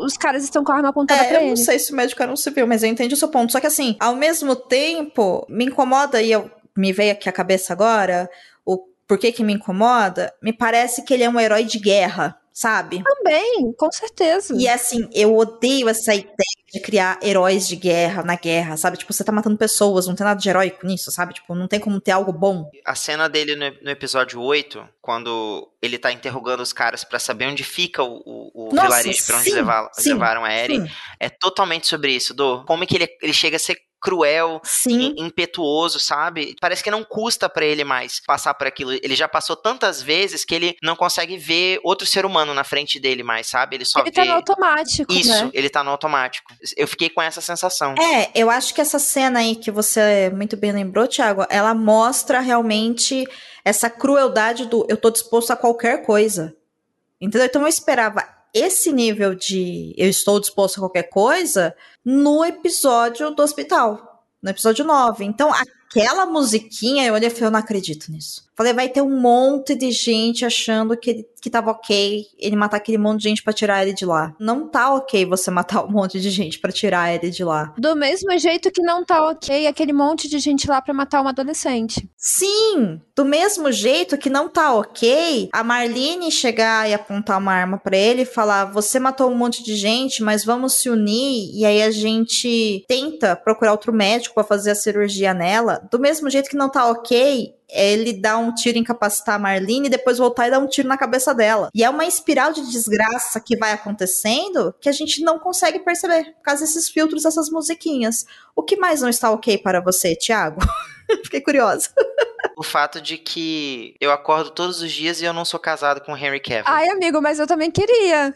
os caras estão com a arma apontada é, pra eu ele. não sei se o médico era um civil, mas eu entendi o seu ponto. Só que assim, ao mesmo tempo, me incomoda e eu me veio aqui a cabeça agora por que que me incomoda? Me parece que ele é um herói de guerra, sabe? Também, com certeza. E assim, eu odeio essa ideia de criar heróis de guerra na guerra, sabe? Tipo, você tá matando pessoas, não tem nada de heróico nisso, sabe? Tipo, não tem como ter algo bom. A cena dele no, no episódio 8, quando ele tá interrogando os caras para saber onde fica o, o, o Nossa, vilarejo pra onde sim, levar, sim, levaram a Eri, sim. é totalmente sobre isso, do como é que ele, ele chega a ser cruel, Sim. impetuoso, sabe? Parece que não custa para ele mais passar por aquilo. Ele já passou tantas vezes que ele não consegue ver outro ser humano na frente dele mais, sabe? Ele só ele vê tá no automático, isso, né? ele tá no automático. Eu fiquei com essa sensação. É, eu acho que essa cena aí que você muito bem lembrou, Thiago, ela mostra realmente essa crueldade do eu tô disposto a qualquer coisa. Entendeu? Então eu esperava esse nível de eu estou disposto a qualquer coisa no episódio do hospital, no episódio 9. Então aquela musiquinha, eu olhei e falei, eu não acredito nisso. Falei, vai ter um monte de gente achando que, ele, que tava ok ele matar aquele monte de gente pra tirar ele de lá. Não tá ok você matar um monte de gente pra tirar ele de lá. Do mesmo jeito que não tá ok aquele monte de gente lá pra matar uma adolescente. Sim, do mesmo jeito que não tá ok a Marlene chegar e apontar uma arma pra ele e falar: Você matou um monte de gente, mas vamos se unir e aí a gente tenta procurar outro médico pra fazer a cirurgia nela. Do mesmo jeito que não tá ok ele dá um tiro incapacitar a Marlene e depois voltar e dar um tiro na cabeça dela. E é uma espiral de desgraça que vai acontecendo que a gente não consegue perceber por causa desses filtros, essas musiquinhas. O que mais não está ok para você, Thiago? Fiquei curiosa. O fato de que eu acordo todos os dias e eu não sou casado com o Henry Cavill. Ai, amigo, mas eu também queria.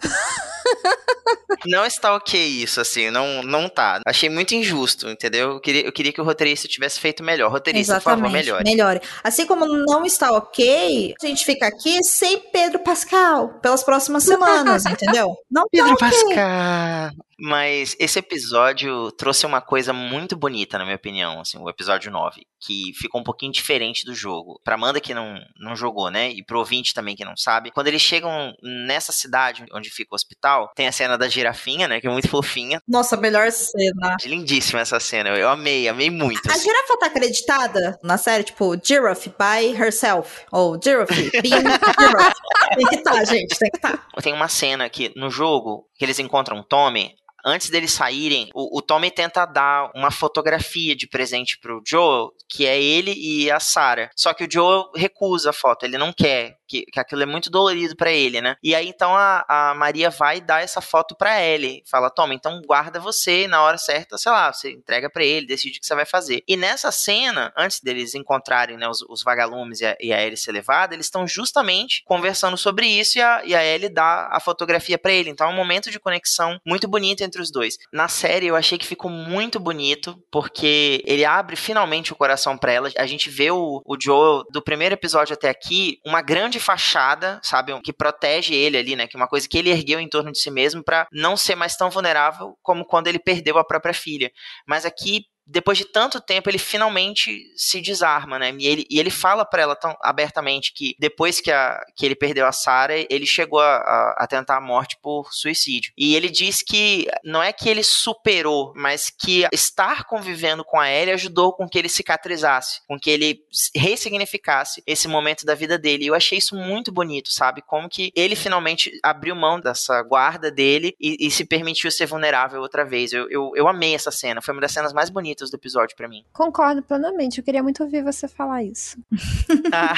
não está ok isso, assim, não, não tá. Achei muito injusto, entendeu? Eu queria, eu queria que o roteirista tivesse feito melhor. Roteirista, Exatamente, por favor, melhore. melhore. Assim como não está ok, a gente fica aqui sem Pedro Pascal pelas próximas semanas, entendeu? Não Pedro tá okay. Pascal. Mas esse episódio trouxe uma coisa muito bonita, na minha opinião, assim, o episódio 9, que ficou um pouquinho diferente do jogo. Pra Amanda que não, não jogou, né? E pro ouvinte também que não sabe, quando eles chegam nessa cidade onde fica o hospital, tem a cena da girafinha, né? Que é muito fofinha. Nossa, melhor cena. Lindíssima essa cena, eu amei, amei muito. A assim. girafa tá acreditada na série, tipo, Giraffe by herself, ou Giraffe being Giraffe. tem que tá, gente, tem que tá. Tem uma cena que no jogo, que eles encontram Tommy, antes deles saírem, o, o Tommy tenta dar uma fotografia de presente pro Joe, que é ele e a Sarah. Só que o Joe recusa a foto, ele não quer, que, que aquilo é muito dolorido para ele, né? E aí então a, a Maria vai dar essa foto para Ellie, fala: "Toma, então guarda você na hora certa, sei lá, você entrega para ele, decide o que você vai fazer". E nessa cena, antes deles encontrarem né, os, os vagalumes e a, e a Ellie ser levada, eles estão justamente conversando sobre isso e a, e a Ellie dá a fotografia para ele. Então é um momento de conexão muito bonito entre os dois. Na série eu achei que ficou muito bonito, porque ele abre finalmente o coração para ela. A gente vê o, o Joe do primeiro episódio até aqui, uma grande fachada, sabe, que protege ele ali, né, que é uma coisa que ele ergueu em torno de si mesmo para não ser mais tão vulnerável como quando ele perdeu a própria filha. Mas aqui depois de tanto tempo, ele finalmente se desarma, né? E ele, e ele fala para ela tão abertamente que depois que, a, que ele perdeu a Sarah, ele chegou a, a, a, tentar a morte por suicídio. E ele diz que não é que ele superou, mas que estar convivendo com a Ellie ajudou com que ele cicatrizasse, com que ele ressignificasse esse momento da vida dele. E eu achei isso muito bonito, sabe? Como que ele finalmente abriu mão dessa guarda dele e, e se permitiu ser vulnerável outra vez. Eu, eu, eu amei essa cena, foi uma das cenas mais bonitas bonitas do episódio para mim. Concordo plenamente. Eu queria muito ouvir você falar isso. Ah.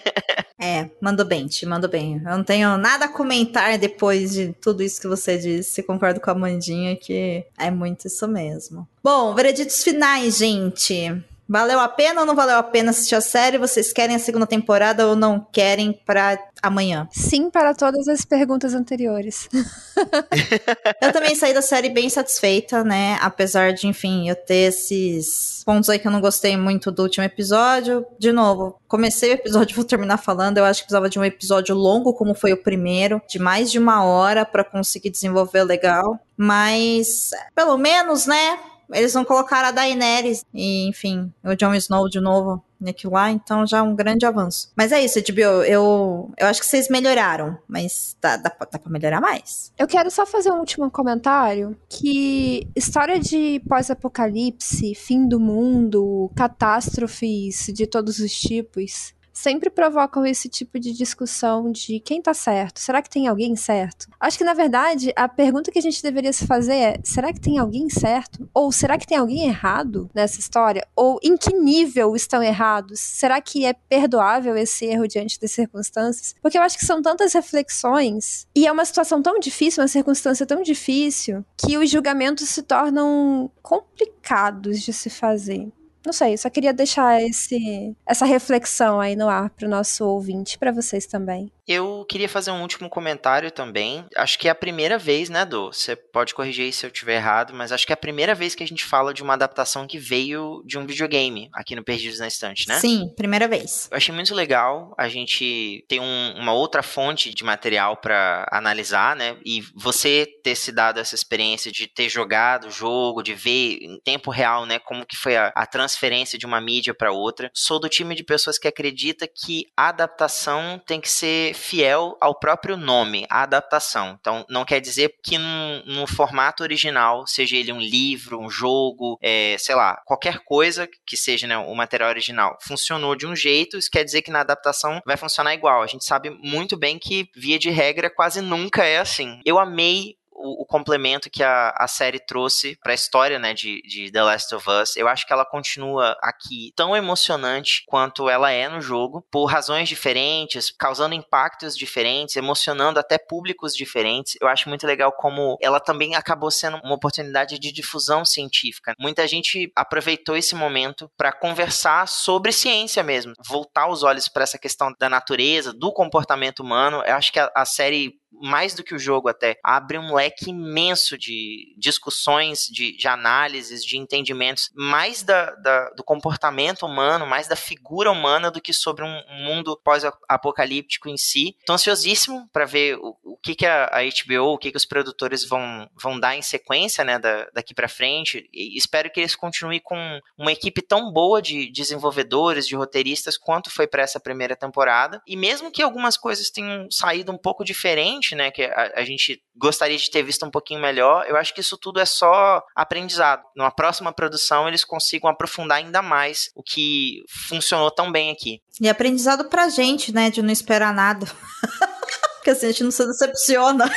é, mandou bem, te mandou bem. Eu não tenho nada a comentar depois de tudo isso que você disse. Concordo com a Mandinha que é muito isso mesmo. Bom, vereditos finais, gente. Valeu a pena ou não valeu a pena assistir a série? Vocês querem a segunda temporada ou não querem para amanhã? Sim, para todas as perguntas anteriores. eu também saí da série bem satisfeita, né? Apesar de, enfim, eu ter esses pontos aí que eu não gostei muito do último episódio. De novo, comecei o episódio, vou terminar falando. Eu acho que precisava de um episódio longo, como foi o primeiro, de mais de uma hora para conseguir desenvolver legal. Mas, pelo menos, né? Eles vão colocar a Daenerys e, enfim, o Jon Snow de novo naquilo lá, então já é um grande avanço. Mas é isso, HBO, eu, eu acho que vocês melhoraram, mas dá, dá, dá pra melhorar mais. Eu quero só fazer um último comentário, que história de pós-apocalipse, fim do mundo, catástrofes de todos os tipos, sempre provocam esse tipo de discussão de quem tá certo. Será que tem alguém certo? Acho que, na verdade, a pergunta que a gente deveria se fazer é: será que tem alguém certo? Ou será que tem alguém errado nessa história? Ou em que nível estão errados? Será que é perdoável esse erro diante das circunstâncias? Porque eu acho que são tantas reflexões e é uma situação tão difícil, uma circunstância tão difícil, que os julgamentos se tornam complicados de se fazer. Não sei, só queria deixar esse, essa reflexão aí no ar para o nosso ouvinte, para vocês também. Eu queria fazer um último comentário também. Acho que é a primeira vez, né, Dô? Você pode corrigir se eu estiver errado, mas acho que é a primeira vez que a gente fala de uma adaptação que veio de um videogame aqui no Perdidos na Estante, né? Sim, primeira vez. Eu achei muito legal a gente ter um, uma outra fonte de material para analisar, né? E você ter se dado essa experiência de ter jogado o jogo, de ver em tempo real, né, como que foi a, a transferência de uma mídia para outra. Sou do time de pessoas que acredita que a adaptação tem que ser fiel ao próprio nome, a adaptação. Então, não quer dizer que no, no formato original, seja ele um livro, um jogo, é, sei lá, qualquer coisa que seja né, o material original, funcionou de um jeito, isso quer dizer que na adaptação vai funcionar igual. A gente sabe muito bem que, via de regra, quase nunca é assim. Eu amei o, o complemento que a, a série trouxe para a história, né, de, de The Last of Us. Eu acho que ela continua aqui tão emocionante quanto ela é no jogo, por razões diferentes, causando impactos diferentes, emocionando até públicos diferentes. Eu acho muito legal como ela também acabou sendo uma oportunidade de difusão científica. Muita gente aproveitou esse momento para conversar sobre ciência mesmo, voltar os olhos para essa questão da natureza, do comportamento humano. Eu acho que a, a série mais do que o jogo até, abre um leque imenso de discussões, de, de análises, de entendimentos, mais da, da, do comportamento humano, mais da figura humana do que sobre um, mundo pós-apocalíptico em si. Tô ansiosíssimo para ver o, o, que, que a, a, HBO, o que, que os produtores vão, vão dar em sequência, né, da, daqui para frente. E espero que eles continuem com uma equipe tão boa de desenvolvedores, de roteiristas, quanto foi para essa primeira temporada. E mesmo que algumas coisas tenham saído um pouco diferente, né, que a, a, gente gostaria de ter visto um pouquinho melhor, eu acho que isso tudo é só aprendizado. Numa próxima produção, eles consigam aprofundar ainda mais o que funcionou tão bem aqui. E aprendizado pra gente, né, de não esperar nada. Porque assim, a gente não se decepciona.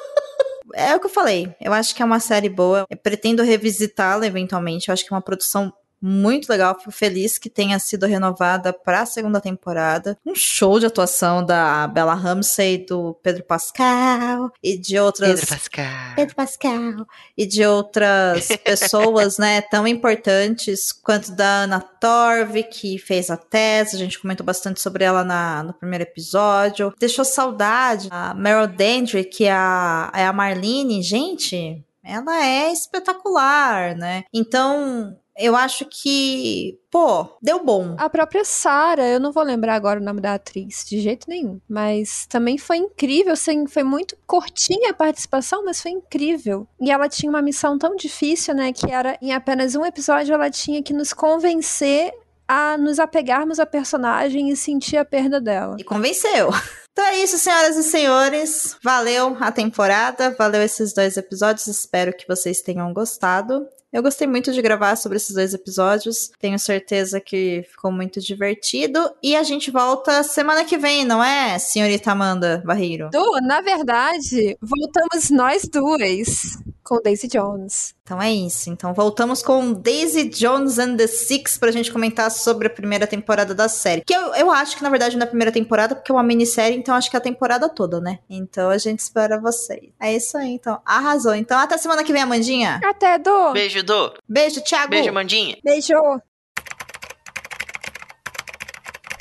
é o que eu falei. Eu acho que é uma série boa. Eu pretendo revisitá-la eventualmente. Eu acho que é uma produção muito legal. Fico feliz que tenha sido renovada para a segunda temporada. Um show de atuação da Bella Ramsey, do Pedro Pascal e de outras. Pedro Pascal. Pedro Pascal. E de outras pessoas, né, tão importantes quanto da Ana Torv, que fez a tese. A gente comentou bastante sobre ela na, no primeiro episódio. Deixou saudade. A Meryl Dandry, que é a, é a Marlene. Gente, ela é espetacular, né? Então, eu acho que, pô, deu bom. A própria Sara, eu não vou lembrar agora o nome da atriz, de jeito nenhum. Mas também foi incrível, assim, foi muito curtinha a participação, mas foi incrível. E ela tinha uma missão tão difícil, né, que era em apenas um episódio ela tinha que nos convencer a nos apegarmos à personagem e sentir a perda dela. E convenceu. Então é isso, senhoras e senhores. Valeu a temporada, valeu esses dois episódios. Espero que vocês tenham gostado. Eu gostei muito de gravar sobre esses dois episódios. Tenho certeza que ficou muito divertido. E a gente volta semana que vem, não é, senhorita Amanda Barreiro? Du, na verdade, voltamos nós duas com Daisy Jones. Então é isso. Então voltamos com Daisy Jones and the Six pra gente comentar sobre a primeira temporada da série. Que eu, eu acho que na verdade não é a primeira temporada, porque é uma minissérie, então acho que é a temporada toda, né? Então a gente espera vocês. É isso aí, então. Arrasou. Então até semana que vem, Amandinha. Até, Du. Beijo, Du. Beijo, Thiago. Beijo, Amandinha. Beijo.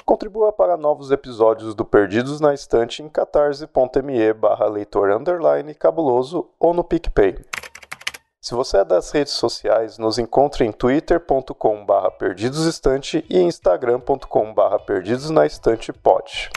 Contribua para novos episódios do Perdidos na Estante em catarse.me barra leitor underline cabuloso ou no PicPay. Se você é das redes sociais, nos encontre em twitter.com barra perdidosestante e instagram.com barra perdidosnaestantepod.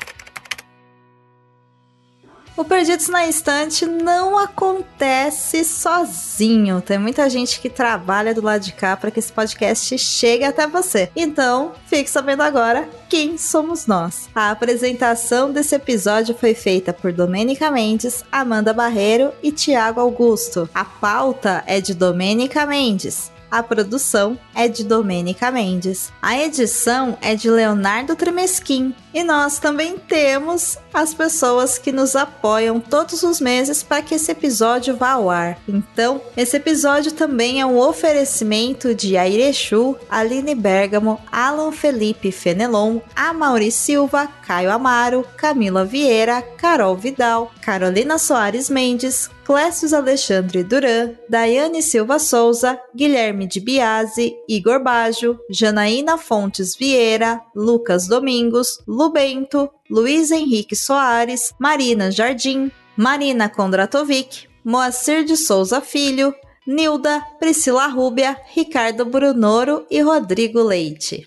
O Perdidos na Estante não acontece sozinho. Tem muita gente que trabalha do lado de cá para que esse podcast chegue até você. Então, fique sabendo agora quem somos nós. A apresentação desse episódio foi feita por Domênica Mendes, Amanda Barreiro e Tiago Augusto. A pauta é de Domênica Mendes. A produção é de Domênica Mendes. A edição é de Leonardo Tremesquim. E nós também temos as pessoas que nos apoiam todos os meses para que esse episódio vá ao ar. Então, esse episódio também é um oferecimento de Airechu, Aline Bergamo, Alan Felipe Fenelon, Amaury Silva, Caio Amaro, Camila Vieira, Carol Vidal, Carolina Soares Mendes, Clécius Alexandre Duran, Daiane Silva Souza, Guilherme de Biase, Igor Bajo, Janaína Fontes Vieira, Lucas Domingos, Lubento, Luiz Henrique Soares, Marina Jardim, Marina Kondratovic, Moacir de Souza Filho, Nilda, Priscila Rúbia, Ricardo Brunoro e Rodrigo Leite.